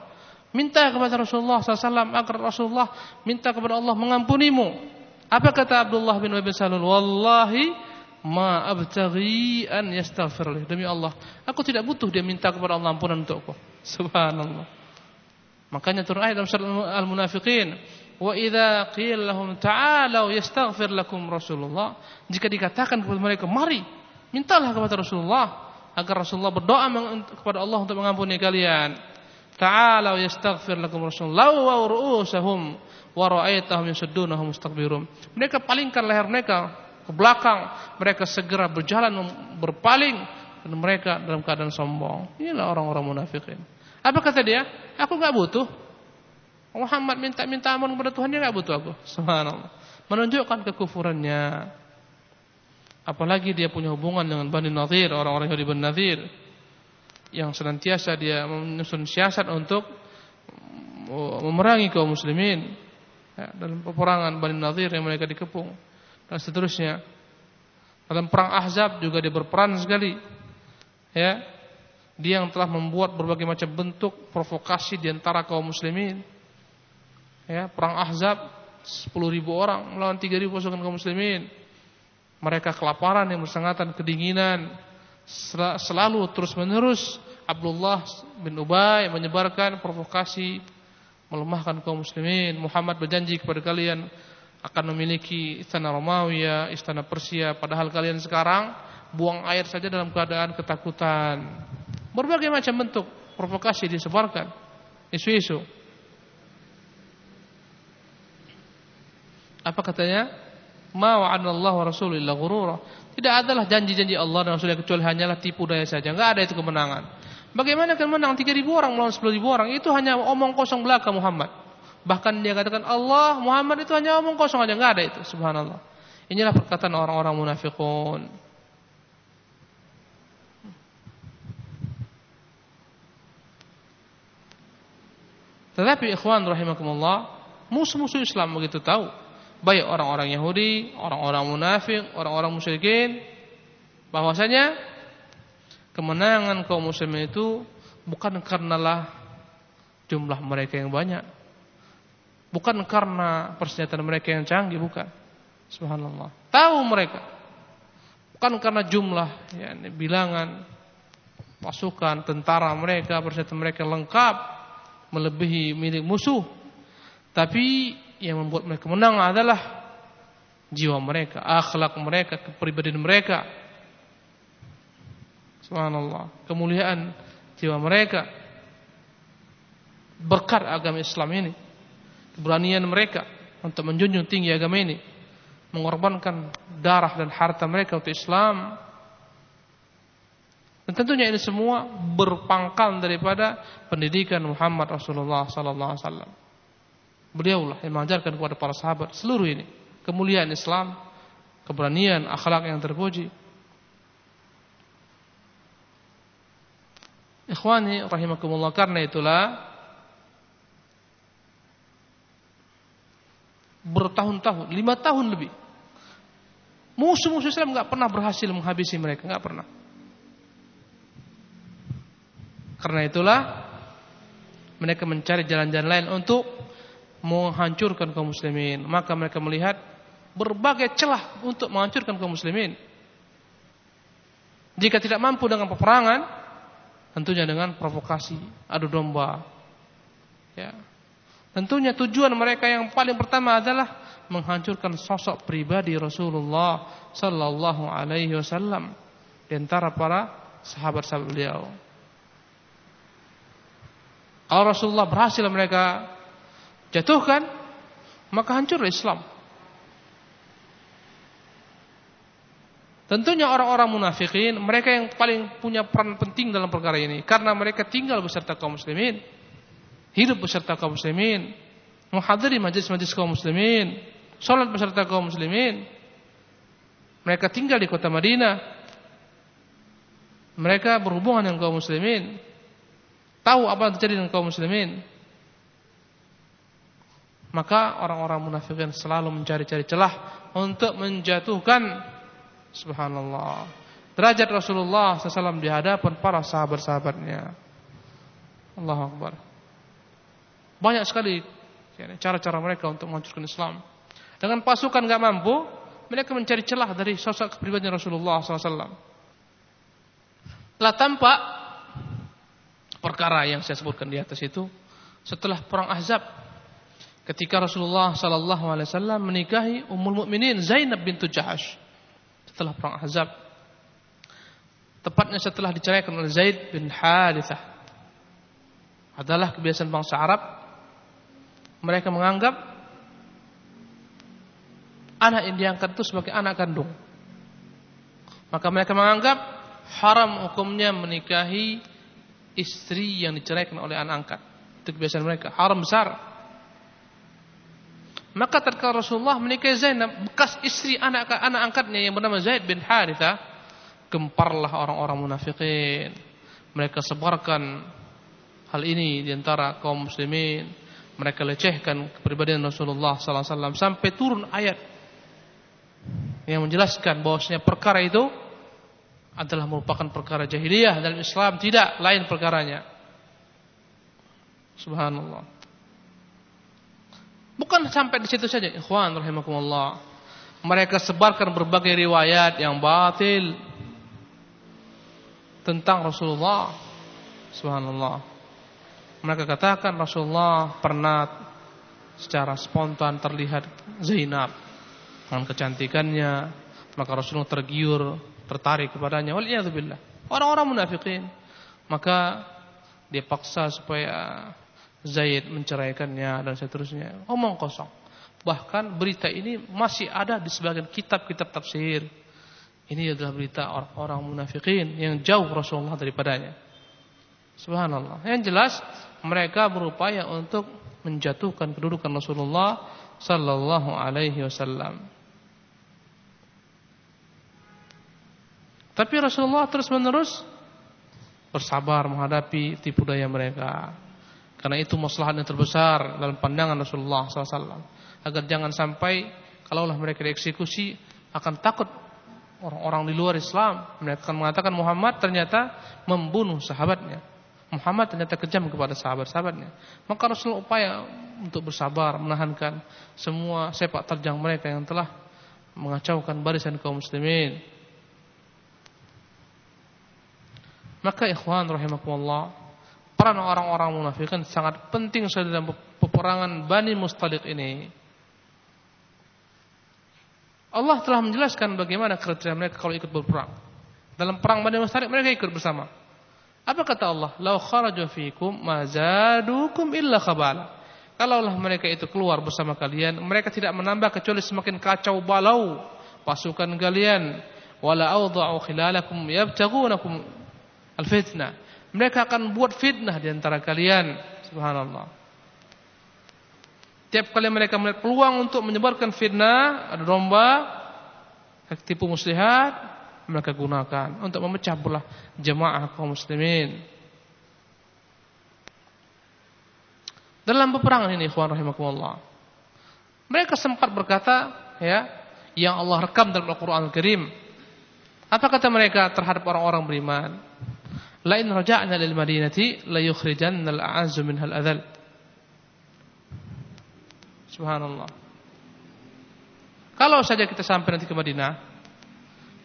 Minta kepada Rasulullah SAW agar Rasulullah minta kepada Allah mengampunimu. Apa kata Abdullah bin bin Salul? Wallahi ma abtaghi an yastaghfir demi Allah aku tidak butuh dia minta kepada Allah ampunan untukku subhanallah. Makanya turun ayat dalam surah al-munafiqin wa idza qila lahum ta'alu yastaghfir lakum rasulullah. Jika dikatakan kepada mereka mari mintalah kepada Rasulullah agar Rasulullah berdoa kepada Allah untuk mengampuni kalian. Ta'alu yastaghfir lakum rasulullah. Wa ru'usahum wa ra'aitahum yasuddunahum mustakbirun mereka palingkan leher mereka ke belakang, mereka segera berjalan berpaling dan mereka dalam keadaan sombong. Inilah orang-orang munafikin. Apa kata dia? Aku nggak butuh. Muhammad minta-minta ampun kepada Tuhan dia nggak butuh aku. Subhanallah. Menunjukkan kekufurannya. Apalagi dia punya hubungan dengan Bani Nadir, orang-orang Yahudi Bani Nadir yang senantiasa dia menyusun siasat untuk memerangi kaum muslimin ya, dalam peperangan Bani Nadir yang mereka dikepung dan seterusnya. Dalam perang Ahzab juga dia berperan sekali. Ya. Dia yang telah membuat berbagai macam bentuk provokasi di antara kaum muslimin. Ya, perang Ahzab 10 ribu orang melawan 3 ribu pasukan kaum muslimin. Mereka kelaparan yang bersangatan kedinginan selalu terus menerus Abdullah bin Ubay menyebarkan provokasi melemahkan kaum muslimin. Muhammad berjanji kepada kalian akan memiliki istana Romawi, istana Persia, padahal kalian sekarang buang air saja dalam keadaan ketakutan. Berbagai macam bentuk provokasi disebarkan, isu-isu. Apa katanya? Ma wa rasulillah. Tidak adalah janji-janji Allah dan Rasulnya kecuali hanyalah tipu daya saja. Enggak ada itu kemenangan. Bagaimana akan menang 3000 orang melawan 10000 orang? Itu hanya omong kosong belaka Muhammad. Bahkan dia katakan Allah Muhammad itu hanya omong kosong aja nggak ada itu. Subhanallah. Inilah perkataan orang-orang munafikun. Tetapi ikhwan rahimakumullah, musuh-musuh Islam begitu tahu. Baik orang-orang Yahudi, orang-orang munafik, orang-orang musyrikin bahwasanya kemenangan kaum muslimin itu bukan karenalah jumlah mereka yang banyak. Bukan karena persenjataan mereka yang canggih, bukan. Subhanallah. Tahu mereka. Bukan karena jumlah, ya, bilangan pasukan, tentara mereka, persenjataan mereka lengkap melebihi milik musuh. Tapi yang membuat mereka menang adalah jiwa mereka, akhlak mereka, kepribadian mereka. Subhanallah, kemuliaan jiwa mereka berkat agama Islam ini. Keberanian mereka untuk menjunjung tinggi agama ini, mengorbankan darah dan harta mereka untuk Islam. Dan tentunya ini semua berpangkal daripada pendidikan Muhammad Rasulullah sallallahu alaihi wasallam. Beliaulah yang mengajarkan kepada para sahabat seluruh ini kemuliaan Islam, keberanian, akhlak yang terpuji. Ikhwani rahimakumullah karena itulah bertahun-tahun, lima tahun lebih. Musuh-musuh Islam nggak pernah berhasil menghabisi mereka, nggak pernah. Karena itulah mereka mencari jalan-jalan lain untuk menghancurkan kaum muslimin. Maka mereka melihat berbagai celah untuk menghancurkan kaum muslimin. Jika tidak mampu dengan peperangan, tentunya dengan provokasi, adu domba. Ya. Tentunya tujuan mereka yang paling pertama adalah menghancurkan sosok pribadi Rasulullah sallallahu alaihi wasallam di antara para sahabat-sahabat beliau. Kalau Rasulullah berhasil mereka jatuhkan, maka hancur Islam. Tentunya orang-orang munafikin, mereka yang paling punya peran penting dalam perkara ini karena mereka tinggal beserta kaum muslimin, hidup beserta kaum muslimin, menghadiri majlis-majlis kaum muslimin, salat beserta kaum muslimin. Mereka tinggal di kota Madinah. Mereka berhubungan dengan kaum muslimin. Tahu apa yang terjadi dengan kaum muslimin. Maka orang-orang munafikin selalu mencari-cari celah untuk menjatuhkan subhanallah derajat Rasulullah SAW di hadapan para sahabat-sahabatnya. Allah Akbar. Banyak sekali cara-cara mereka untuk menghancurkan Islam. Dengan pasukan gak mampu, mereka mencari celah dari sosok kepribadian Rasulullah SAW. Telah tampak perkara yang saya sebutkan di atas itu setelah perang Ahzab ketika Rasulullah sallallahu alaihi wasallam menikahi Ummul Mukminin Zainab bintu Jahash setelah perang Ahzab tepatnya setelah diceraikan oleh Zaid bin Harithah adalah kebiasaan bangsa Arab mereka menganggap anak yang diangkat itu sebagai anak kandung. Maka mereka menganggap haram hukumnya menikahi istri yang diceraikan oleh anak angkat itu kebiasaan mereka haram besar maka tatkala Rasulullah menikahi Zainab, bekas istri anak anak angkatnya yang bernama Zaid bin Haritha, gemparlah orang-orang munafikin. Mereka sebarkan hal ini di antara kaum muslimin. Mereka lecehkan kepribadian Rasulullah sallallahu alaihi wasallam sampai turun ayat yang menjelaskan bahwasanya perkara itu adalah merupakan perkara jahiliyah dalam Islam tidak lain perkaranya. Subhanallah. Bukan sampai di situ saja, ikhwan rahimakumullah. Mereka sebarkan berbagai riwayat yang batil tentang Rasulullah. Subhanallah. Mereka katakan Rasulullah pernah secara spontan terlihat Zainab dengan kecantikannya, maka Rasulullah tergiur, tertarik kepadanya. Waliyadzubillah. Orang-orang munafikin. Maka dia paksa supaya Zaid menceraikannya dan seterusnya. Omong kosong. Bahkan berita ini masih ada di sebagian kitab-kitab tafsir. Ini adalah berita orang-orang munafikin yang jauh Rasulullah daripadanya. Subhanallah. Yang jelas mereka berupaya untuk menjatuhkan kedudukan Rasulullah sallallahu alaihi wasallam. Tapi Rasulullah terus-menerus bersabar menghadapi tipu daya mereka. Karena itu maslahat yang terbesar dalam pandangan Rasulullah SAW. Agar jangan sampai kalaulah mereka dieksekusi akan takut orang-orang di luar Islam. Mereka akan mengatakan Muhammad ternyata membunuh sahabatnya. Muhammad ternyata kejam kepada sahabat-sahabatnya. Maka Rasulullah upaya untuk bersabar, menahankan semua sepak terjang mereka yang telah mengacaukan barisan kaum muslimin. Maka ikhwan rahimakumullah, peran orang-orang munafikin sangat penting dalam peperangan Bani Mustaliq ini. Allah telah menjelaskan bagaimana kriteria mereka kalau ikut berperang. Dalam perang Bani Mustaliq mereka ikut bersama. Apa kata Allah? Lau kharaju fikum mazadukum illa khabala. Kalaulah mereka itu keluar bersama kalian, mereka tidak menambah kecuali semakin kacau balau pasukan kalian. Wala awda'u khilalakum yabtagunakum al-fitnah. Mereka akan buat fitnah di antara kalian. Subhanallah. Tiap kali mereka melihat peluang untuk menyebarkan fitnah, ada domba, tipu muslihat, mereka gunakan untuk memecah belah jemaah kaum muslimin. Dalam peperangan ini ikhwan rahimakumullah. Mereka sempat berkata, ya, yang Allah rekam dalam Al-Qur'an Al-Karim. Apa kata mereka terhadap orang-orang beriman? La in raja'na lil madinati la yukhrijanna al-a'azzu minhal adzal. Subhanallah. Kalau saja kita sampai nanti ke Madinah,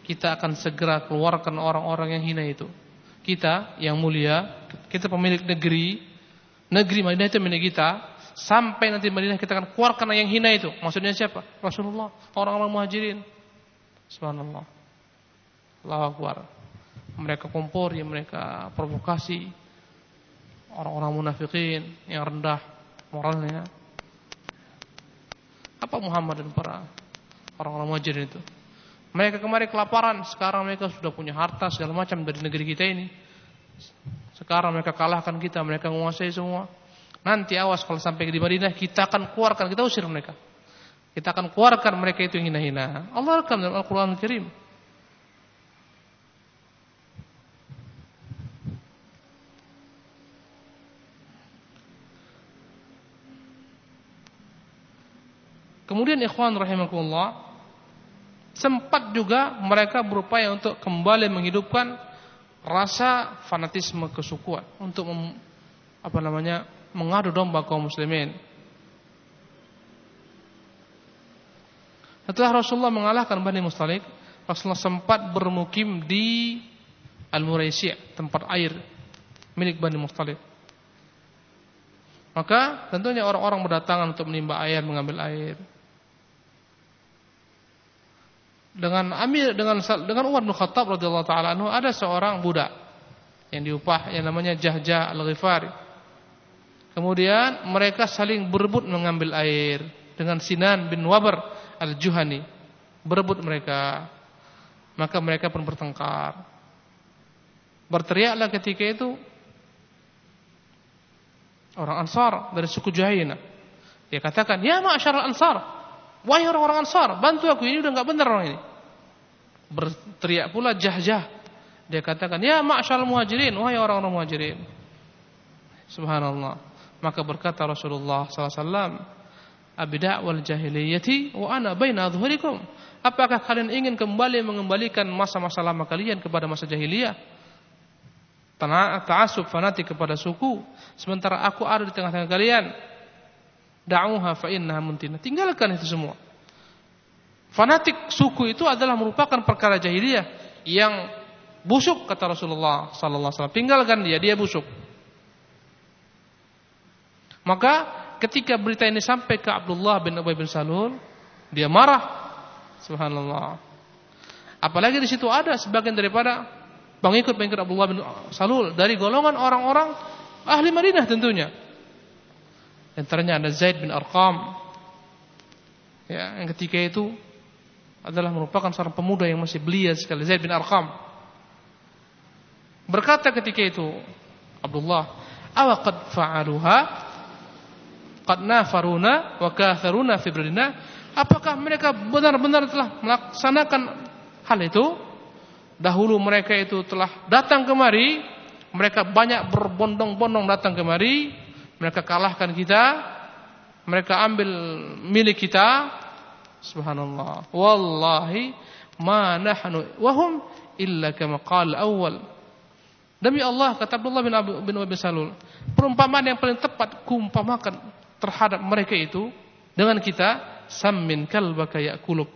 kita akan segera keluarkan orang-orang yang hina itu. Kita yang mulia, kita pemilik negeri, negeri Madinah itu milik kita, sampai nanti Madinah kita akan keluarkan yang hina itu. Maksudnya siapa? Rasulullah, orang-orang muhajirin. Subhanallah. Allahu Akbar. Mereka kompor, ya mereka provokasi orang-orang munafikin yang rendah moralnya. Apa Muhammad dan para orang-orang muhajirin itu? Mereka kemarin kelaparan, sekarang mereka sudah punya harta segala macam dari negeri kita ini. Sekarang mereka kalahkan kita, mereka menguasai semua. Nanti awas kalau sampai di Madinah kita akan keluarkan, kita usir mereka. Kita akan keluarkan mereka itu yang hina-hina. Allah rekam dalam Al-Quran Al-Karim. Kemudian ikhwan rahimakumullah Sempat juga mereka berupaya untuk kembali menghidupkan rasa fanatisme kesukuan untuk mem, apa namanya mengadu domba kaum muslimin. Setelah Rasulullah mengalahkan Bani Mustalik, Rasulullah sempat bermukim di Al-Muraisi' tempat air milik Bani Mustalik. Maka tentunya orang-orang berdatangan untuk menimba air, mengambil air dengan Amir dengan dengan Umar bin Khattab radhiyallahu taala anhu ada seorang budak yang diupah yang namanya Jahjah Al-Ghifari. Kemudian mereka saling berebut mengambil air dengan Sinan bin Wabar Al-Juhani. Berebut mereka. Maka mereka pun bertengkar. Berteriaklah ketika itu orang Ansar dari suku Juhaina. Dia katakan, "Ya ma'syarul Ansar, Wahai orang-orang Ansar, bantu aku ini udah nggak benar orang ini. Berteriak pula Jahjah. Dia katakan, "Ya ma'syal muhajirin, wahai orang-orang muhajirin." Subhanallah. Maka berkata Rasulullah SAW, "Abida' wal jahiliyati wa ana baina adhhurikum." Apakah kalian ingin kembali mengembalikan masa-masa lama kalian kepada masa jahiliyah? Ta'asub fanatik kepada suku, sementara aku ada di tengah-tengah kalian Da'uha fa innaha muntina. Tinggalkan itu semua. Fanatik suku itu adalah merupakan perkara jahiliyah yang busuk kata Rasulullah sallallahu alaihi wasallam. Tinggalkan dia, dia busuk. Maka ketika berita ini sampai ke Abdullah bin Ubay bin Salul, dia marah. Subhanallah. Apalagi di situ ada sebagian daripada pengikut-pengikut Abdullah bin Salul dari golongan orang-orang ahli Madinah tentunya. Antaranya ada Zaid bin Arqam. Ya, yang ketiga itu adalah merupakan seorang pemuda yang masih belia sekali, Zaid bin Arqam. Berkata ketika itu Abdullah, "Awa qad fa'aluha? Qad nafaruna wa katharuna fi Apakah mereka benar-benar telah melaksanakan hal itu? Dahulu mereka itu telah datang kemari, mereka banyak berbondong-bondong datang kemari, mereka kalahkan kita, mereka ambil milik kita. Subhanallah. Wallahi ma nahnu wahum illa kama qala awal. Demi Allah kata Abdullah bin Abu bin Abi Salul, perumpamaan yang paling tepat kumpamakan terhadap mereka itu dengan kita sammin kalbaka yakulub.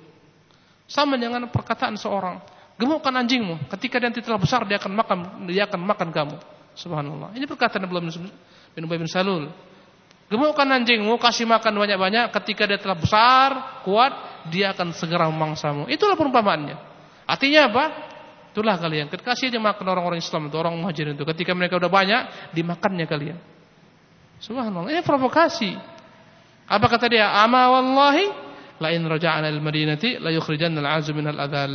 Sama dengan perkataan seorang, gemukkan anjingmu, ketika dia telah besar dia akan makan dia akan makan kamu. Subhanallah. Ini perkataan Abdullah bin Ubay bin Salul. Gemukkan anjingmu, kasih makan banyak-banyak, ketika dia telah besar, kuat, dia akan segera memangsamu. Itulah perumpamaannya. Artinya apa? Itulah kalian. Kasih aja makan orang-orang Islam itu, orang muhajir itu. Ketika mereka udah banyak, dimakannya kalian. Subhanallah. Ini provokasi. Apa kata dia? Ama wallahi la in raja'na al madinati la yukhrijanna al azu min al adal.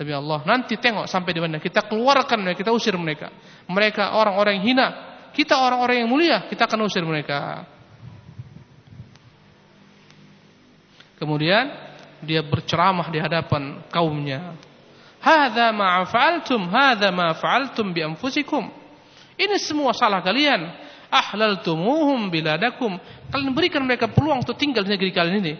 Demi Allah, nanti tengok sampai di mana kita keluarkan mereka, kita usir mereka. Mereka orang-orang hina, kita orang-orang yang mulia, kita akan usir mereka. Kemudian dia berceramah di hadapan kaumnya. Hadza ma fa'altum, hadza ma fa'altum bi anfusikum. Ini semua salah kalian. Ahlaltumuhum biladakum. Kalian berikan mereka peluang untuk tinggal di negeri kalian ini.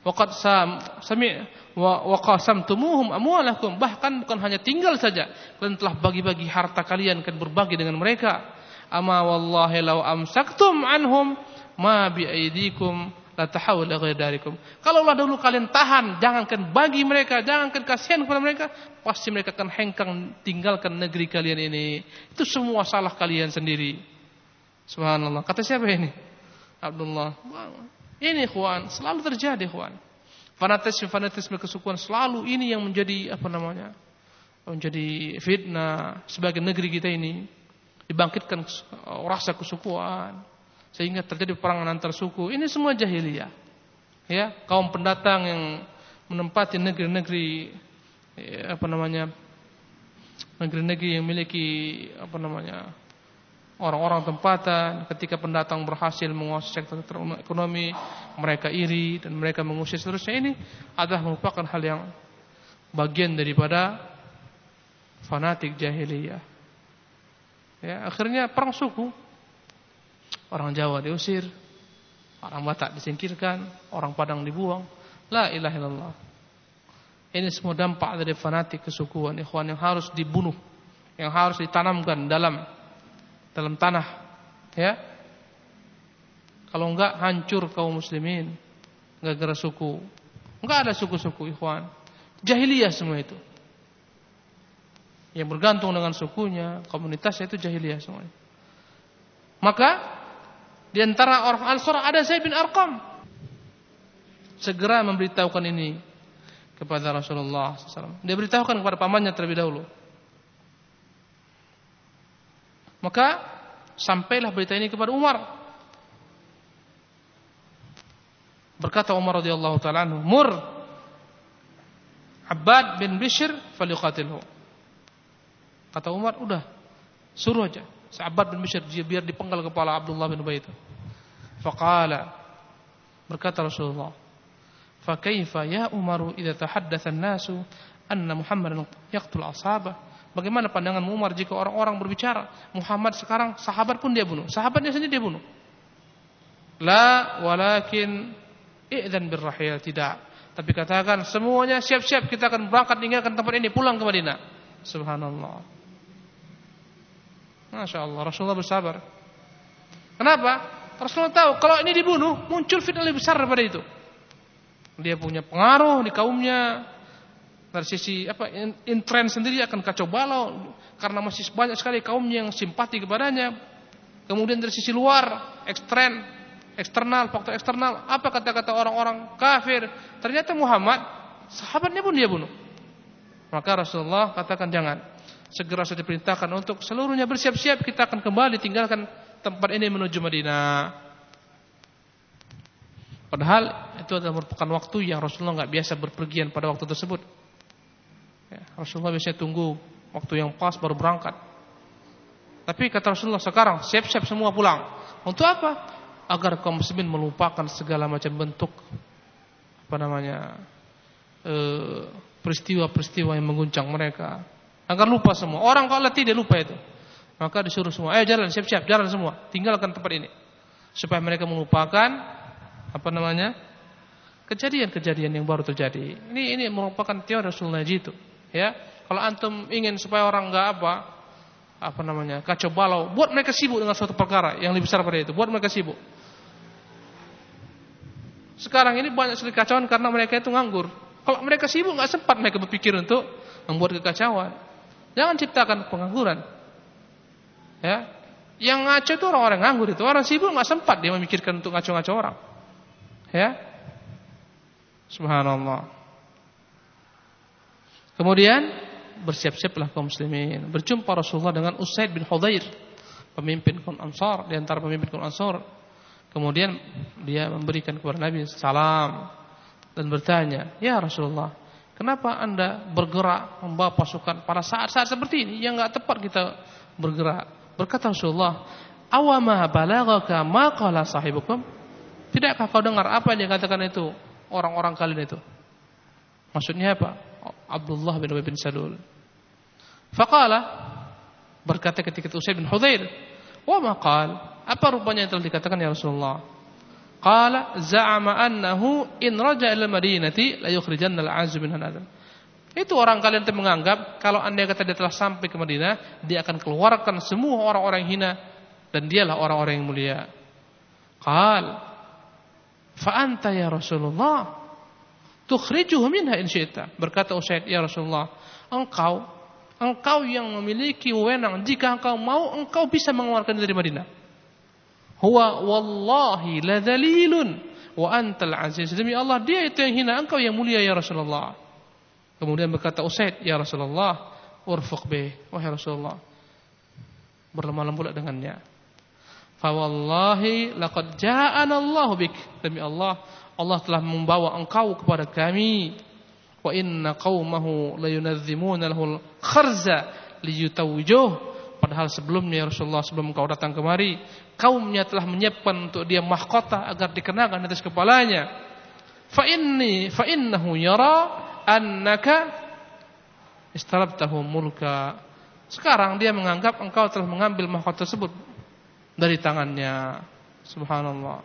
Waqad sam sami wa qasamtumuhum amwalakum. Bahkan bukan hanya tinggal saja, kalian telah bagi-bagi harta kalian, kan berbagi dengan mereka. Ama wallahi law amsaktum anhum ma bi aidikum la tahawul darikum. Kalau Allah dahulu kalian tahan, jangankan bagi mereka, jangankan kasihan kepada mereka, pasti mereka akan hengkang tinggalkan negeri kalian ini. Itu semua salah kalian sendiri. Subhanallah. Kata siapa ini? Abdullah. Ini ikhwan, selalu terjadi ikhwan. Fanatisme fanatisme kesukuan selalu ini yang menjadi apa namanya? menjadi fitnah sebagai negeri kita ini dibangkitkan rasa kesukuan sehingga terjadi perangan antar suku. Ini semua jahiliyah. Ya, kaum pendatang yang menempati negeri-negeri ya, apa namanya? negeri-negeri yang memiliki apa namanya? orang-orang tempatan ketika pendatang berhasil menguasai sektor ekonomi mereka iri dan mereka mengusir seterusnya ini adalah merupakan hal yang bagian daripada fanatik jahiliyah ya akhirnya perang suku Orang Jawa diusir, orang Batak disingkirkan, orang Padang dibuang. La ilaha illallah. Ini semua dampak dari fanatik kesukuan ikhwan yang harus dibunuh, yang harus ditanamkan dalam dalam tanah, ya. Kalau enggak hancur kaum muslimin gara-gara suku. Enggak ada suku-suku ikhwan. Jahiliyah semua itu. Yang bergantung dengan sukunya, komunitasnya itu jahiliyah semuanya. Maka di antara orang Ansar ada Zaid bin Arqam. Segera memberitahukan ini kepada Rasulullah SAW. Dia beritahukan kepada pamannya terlebih dahulu. Maka sampailah berita ini kepada Umar. Berkata Umar radhiyallahu taala anhu, "Mur Abbad bin Bishr falyuqatilhu." Kata Umar, "Udah, suruh aja." Sahabat bin Bishr biar dipenggal kepala Abdullah bin Ubay itu. Faqala berkata Rasulullah, "Fa kaifa ya Umaru idza tahaddatsa an-nasu anna Muhammadan yaqtul ashabah?" Bagaimana pandangan Umar jika orang-orang berbicara Muhammad sekarang sahabat pun dia bunuh, sahabatnya sendiri dia bunuh. La walakin i'dzan birrahil tidak. Tapi katakan semuanya siap-siap kita akan berangkat tinggalkan tempat ini pulang ke Madinah. Subhanallah. Masya Allah, Rasulullah bersabar. Kenapa? Rasulullah tahu kalau ini dibunuh muncul fitnah lebih besar daripada itu. Dia punya pengaruh di kaumnya. Dari sisi apa intren sendiri akan kacau balau karena masih banyak sekali kaum yang simpati kepadanya. Kemudian dari sisi luar, ekstren, eksternal, faktor eksternal, apa kata-kata orang-orang kafir? Ternyata Muhammad sahabatnya pun dia bunuh. Maka Rasulullah katakan jangan segera sudah diperintahkan untuk seluruhnya bersiap-siap kita akan kembali tinggalkan tempat ini menuju Madinah. Padahal itu adalah merupakan waktu yang Rasulullah nggak biasa berpergian pada waktu tersebut. Ya, Rasulullah biasanya tunggu waktu yang pas baru berangkat. Tapi kata Rasulullah sekarang siap-siap semua pulang. Untuk apa? Agar kaum muslimin melupakan segala macam bentuk apa namanya eh, peristiwa-peristiwa yang mengguncang mereka Agar lupa semua. Orang kalau dia lupa itu. Maka disuruh semua, ayo jalan, siap-siap, jalan semua. Tinggalkan tempat ini. Supaya mereka melupakan apa namanya? kejadian-kejadian yang baru terjadi. Ini ini merupakan teori Rasulullah itu, ya. Kalau antum ingin supaya orang enggak apa apa namanya kacau balau, buat mereka sibuk dengan suatu perkara yang lebih besar pada itu, buat mereka sibuk. Sekarang ini banyak sekali kacauan karena mereka itu nganggur. Kalau mereka sibuk nggak sempat mereka berpikir untuk membuat kekacauan. Jangan ciptakan pengangguran. Ya, yang ngaco itu orang-orang nganggur itu orang sibuk nggak sempat dia memikirkan untuk ngaco-ngaco orang. Ya, Subhanallah. Kemudian bersiap-siaplah kaum muslimin. Berjumpa Rasulullah dengan Usaid bin Hudair, pemimpin kaum Ansar di antara pemimpin kaum Ansar. Kemudian dia memberikan kepada Nabi salam dan bertanya, "Ya Rasulullah, kenapa Anda bergerak membawa pasukan pada saat-saat seperti ini yang enggak tepat kita bergerak?" Berkata Rasulullah, "Awama balaghaka ma qala sahibukum?" Tidakkah kau dengar apa yang dikatakan itu orang-orang kalian itu? Maksudnya apa? Abdullah bin Ubay bin Salul. Faqala berkata ketika itu Usaid bin Hudair, "Wa ma qala?" Apa rupanya yang telah dikatakan ya Rasulullah? Qala za'ama annahu in raja ila madinati la yukhrijanna al-'azzu min hadzal. Itu orang kalian itu menganggap kalau anda kata dia telah sampai ke Madinah, dia akan keluarkan semua orang-orang hina dan dialah orang-orang yang mulia. Qal fa anta ya Rasulullah tukhrijuhu minha in syi'ta. Berkata Usaid, ya Rasulullah, engkau engkau yang memiliki wewenang jika engkau mau engkau bisa mengeluarkan dari Madinah. Huwa wallahi ladzalilun wa antal aziz. Demi Allah dia itu yang hina, engkau yang mulia ya Rasulullah. Kemudian berkata Usaid, ya Rasulullah, urfuq bih, wahai Rasulullah. Berlemah lembut dengannya. Fa wallahi laqad ja'ana Allah bik. Demi Allah, Allah telah membawa engkau kepada kami. Wa inna qaumahu layunadzimuna lahul kharza liyutawwijuh. Padahal sebelumnya Rasulullah sebelum engkau datang kemari, kaumnya telah menyiapkan untuk dia mahkota agar dikenakan atas kepalanya. Fa inni fa innahu yara annaka istalabtahu mulka. Sekarang dia menganggap engkau telah mengambil mahkota tersebut dari tangannya. Subhanallah.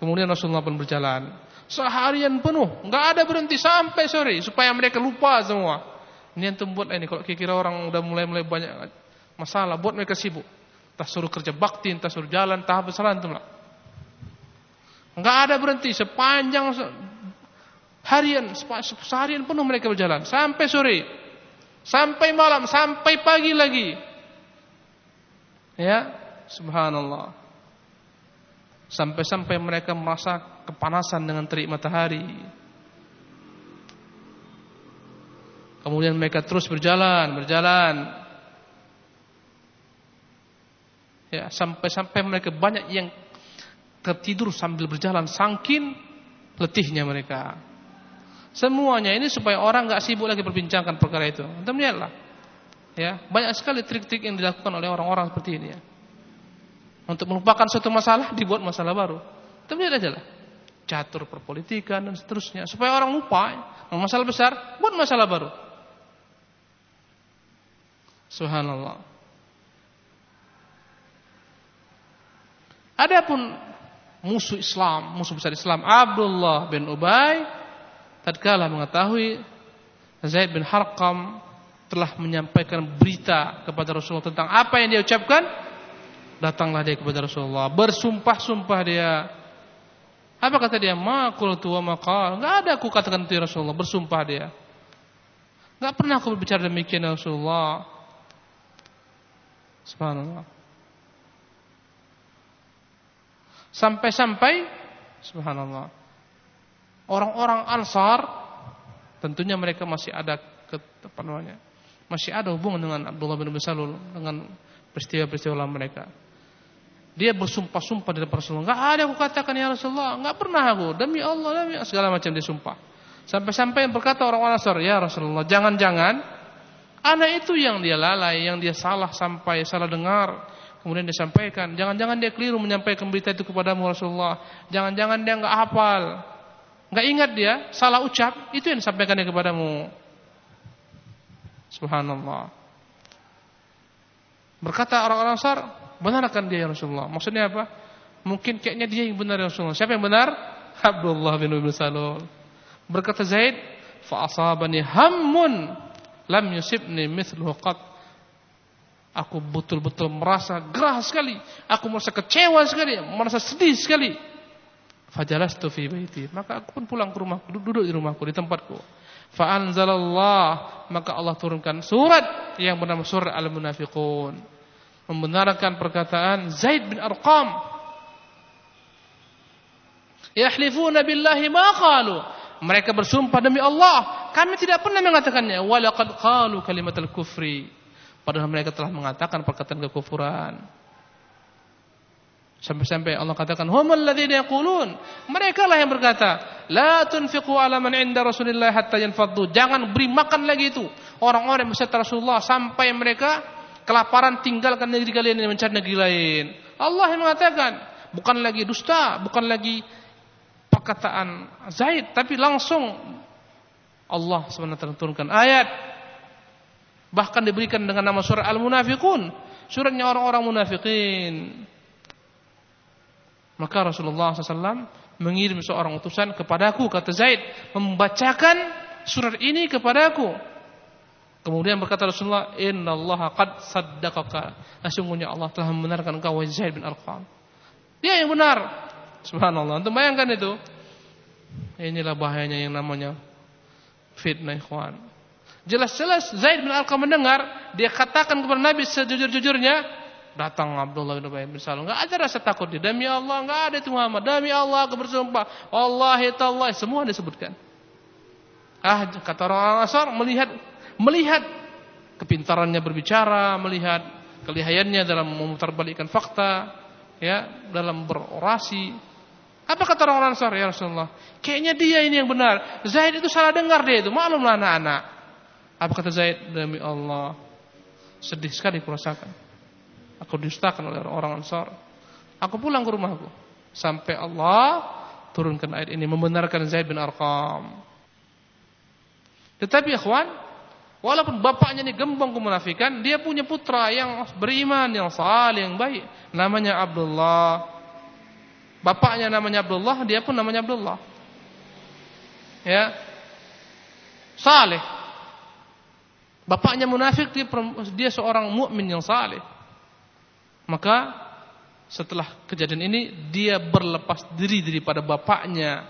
Kemudian Rasulullah pun berjalan seharian penuh, enggak ada berhenti sampai sore supaya mereka lupa semua. Ini yang buat ini kalau kira-kira orang udah mulai-mulai banyak masalah buat mereka sibuk. Entah suruh kerja bakti, entah suruh jalan, entah apa salah lah. Enggak ada berhenti sepanjang harian, seharian penuh mereka berjalan sampai sore, sampai malam, sampai pagi lagi. Ya, subhanallah. Sampai-sampai mereka merasa kepanasan dengan terik matahari. Kemudian mereka terus berjalan, berjalan ya sampai-sampai mereka banyak yang tertidur sambil berjalan sangkin letihnya mereka. Semuanya ini supaya orang nggak sibuk lagi berbincangkan perkara itu. Anda lihatlah. Ya banyak sekali trik-trik yang dilakukan oleh orang-orang seperti ini ya. Untuk melupakan suatu masalah dibuat masalah baru. Anda lihat aja lah. Catur perpolitikan dan seterusnya. Supaya orang lupa masalah besar buat masalah baru. Subhanallah Adapun musuh Islam, musuh besar Islam Abdullah bin Ubay tatkala mengetahui Zaid bin Harqam telah menyampaikan berita kepada Rasulullah tentang apa yang dia ucapkan, datanglah dia kepada Rasulullah, bersumpah-sumpah dia. Apa kata dia? Ma qultu wa. Enggak ada aku katakan itu ya Rasulullah, bersumpah dia. Enggak pernah aku berbicara demikian ya Rasulullah. Subhanallah. Sampai-sampai subhanallah orang-orang Ansar tentunya mereka masih ada ke? Masih ada hubungan dengan Abdullah bin Ubay dengan peristiwa-peristiwa mereka. Dia bersumpah-sumpah di depan Rasulullah. Enggak ada aku katakan ya Rasulullah, enggak pernah aku. Demi Allah, demi segala macam dia sumpah. Sampai-sampai berkata orang-orang Ansar, "Ya Rasulullah, jangan-jangan anak itu yang dia lalai, yang dia salah sampai salah dengar, Kemudian disampaikan, jangan-jangan dia keliru menyampaikan berita itu kepadamu Rasulullah. Jangan-jangan dia enggak hafal. Enggak ingat dia, salah ucap, itu yang disampaikan dia kepadamu. Subhanallah. Berkata orang-orang Ansar, benarkan dia ya Rasulullah. Maksudnya apa? Mungkin kayaknya dia yang benar ya Rasulullah. Siapa yang benar? Abdullah bin Ubay Salul. Berkata Zaid, fa asabani hammun lam yusibni mithluhu qat. Aku betul-betul merasa gerah sekali, aku merasa kecewa sekali, merasa sedih sekali. Fajalastu fi baiti. Maka aku pun pulang ke rumahku, duduk di rumahku di tempatku. Fa anzalallah, maka Allah turunkan surat yang bernama surat Al-Munafiqun. Membenarkan perkataan Zaid bin Arqam. Yahlifuna billahi ma qalu. Mereka bersumpah demi Allah, kami tidak pernah mengatakannya. Walaqad qalu kalimatal kufri. Padahal mereka telah mengatakan perkataan kekufuran. Sampai-sampai Allah katakan, "Humul ladzina yaqulun." Mereka lah yang berkata, "La tunfiqu 'ala man 'inda Rasulillah hatta yanfaddu." Jangan beri makan lagi itu orang-orang yang beserta Rasulullah sampai mereka kelaparan tinggalkan negeri kalian dan mencari negeri lain. Allah yang mengatakan, bukan lagi dusta, bukan lagi perkataan Zaid tapi langsung Allah SWT turunkan ayat bahkan diberikan dengan nama surah Al-Munafiqun. Suratnya orang-orang munafikin. Maka Rasulullah SAW mengirim seorang utusan kepadaku kata Zaid membacakan surat ini kepadaku. Kemudian berkata Rasulullah innallaha qad saddaqaka. Sesungguhnya Allah telah membenarkan engkau Zaid bin Arqam. Dia yang benar. Subhanallah. Untuk bayangkan itu. Inilah bahayanya yang namanya fitnah ikhwan. Jelas-jelas Zaid bin Arqam mendengar, dia katakan kepada Nabi sejujur-jujurnya, datang Abdullah bin Ubay bin Salul. Enggak ada rasa takut dia. Demi Allah, enggak ada itu Muhammad. Demi Allah aku bersumpah. Wallahi tallahi semua disebutkan. Ah, kata orang Ansar melihat melihat kepintarannya berbicara, melihat kelihayannya dalam memutarbalikkan fakta, ya, dalam berorasi, apa kata orang Ansar ya Rasulullah? Kayaknya dia ini yang benar. Zaid itu salah dengar dia itu. Maklumlah anak-anak. Apa kata Zaid? Demi Allah. Sedih sekali kurasakan. Aku distakan oleh orang Ansar. Aku pulang ke rumahku. Sampai Allah turunkan ayat ini. Membenarkan Zaid bin Arqam. Tetapi ikhwan. Walaupun bapaknya ini gembong kemunafikan. Dia punya putra yang beriman. Yang salih, yang baik. Namanya Abdullah Bapaknya namanya Abdullah, dia pun namanya Abdullah. Ya. Saleh. Bapaknya munafik, dia, dia seorang mukmin yang saleh. Maka setelah kejadian ini dia berlepas diri daripada bapaknya.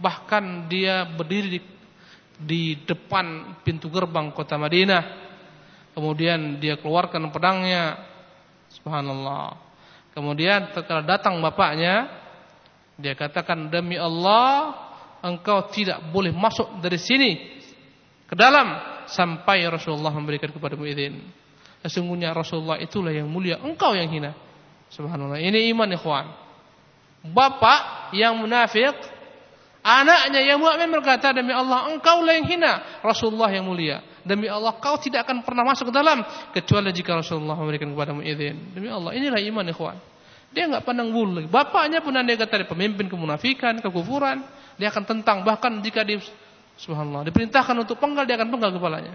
Bahkan dia berdiri di, di depan pintu gerbang kota Madinah. Kemudian dia keluarkan pedangnya. Subhanallah. Kemudian setelah datang bapaknya, dia katakan demi Allah, engkau tidak boleh masuk dari sini ke dalam sampai Rasulullah memberikan kepadamu izin. Sesungguhnya Rasulullah itulah yang mulia, engkau yang hina. Subhanallah. Ini iman ikhwan. Bapak yang munafik, anaknya yang mukmin berkata demi Allah engkaulah yang hina, Rasulullah yang mulia. Demi Allah kau tidak akan pernah masuk ke dalam kecuali jika Rasulullah memberikan kepadamu izin. Demi Allah, inilah iman ikhwan. Dia enggak pandang bulu. Bapaknya pun andai kata pemimpin kemunafikan, kekufuran, dia akan tentang bahkan jika di subhanallah diperintahkan untuk penggal dia akan penggal kepalanya.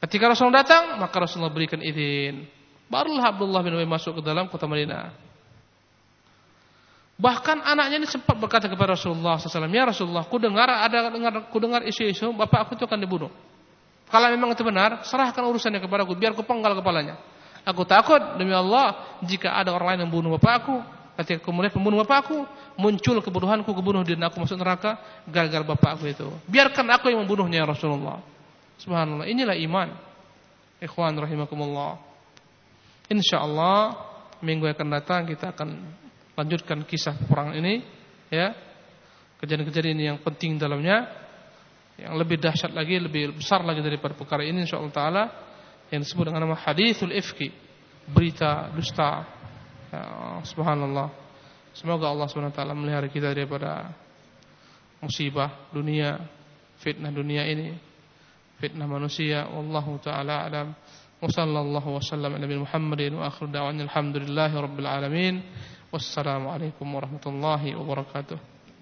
Ketika Rasulullah datang, maka Rasulullah berikan izin. Barulah Abdullah bin Ubay masuk ke dalam kota Madinah. Bahkan anaknya ini sempat berkata kepada Rasulullah SAW, Ya Rasulullah, ku dengar ada dengar, ku dengar isu-isu, bapak aku itu akan dibunuh. Kalau memang itu benar, serahkan urusannya kepadaku biar aku penggal kepalanya. Aku takut demi Allah jika ada orang lain yang membunuh bapakku, ketika melihat pembunuh bapakku, muncul kebunuhanku kebunuh dan aku masuk neraka gagal bapakku itu. Biarkan aku yang membunuhnya ya Rasulullah. Subhanallah, inilah iman. Ikhwan rahimakumullah. Insyaallah minggu yang akan datang kita akan lanjutkan kisah perang ini ya. Kejadian-kejadian yang penting dalamnya yang lebih dahsyat lagi, lebih besar lagi daripada perkara ini insyaallah taala yang disebut dengan nama hadithul ifki, berita dusta. Ya, subhanallah. Semoga Allah taala melihara kita daripada musibah dunia, fitnah dunia ini, fitnah manusia. Wallahu taala alam. Muhammadin wa akhir alhamdulillahi rabbil alamin. Wassalamualaikum warahmatullahi wabarakatuh.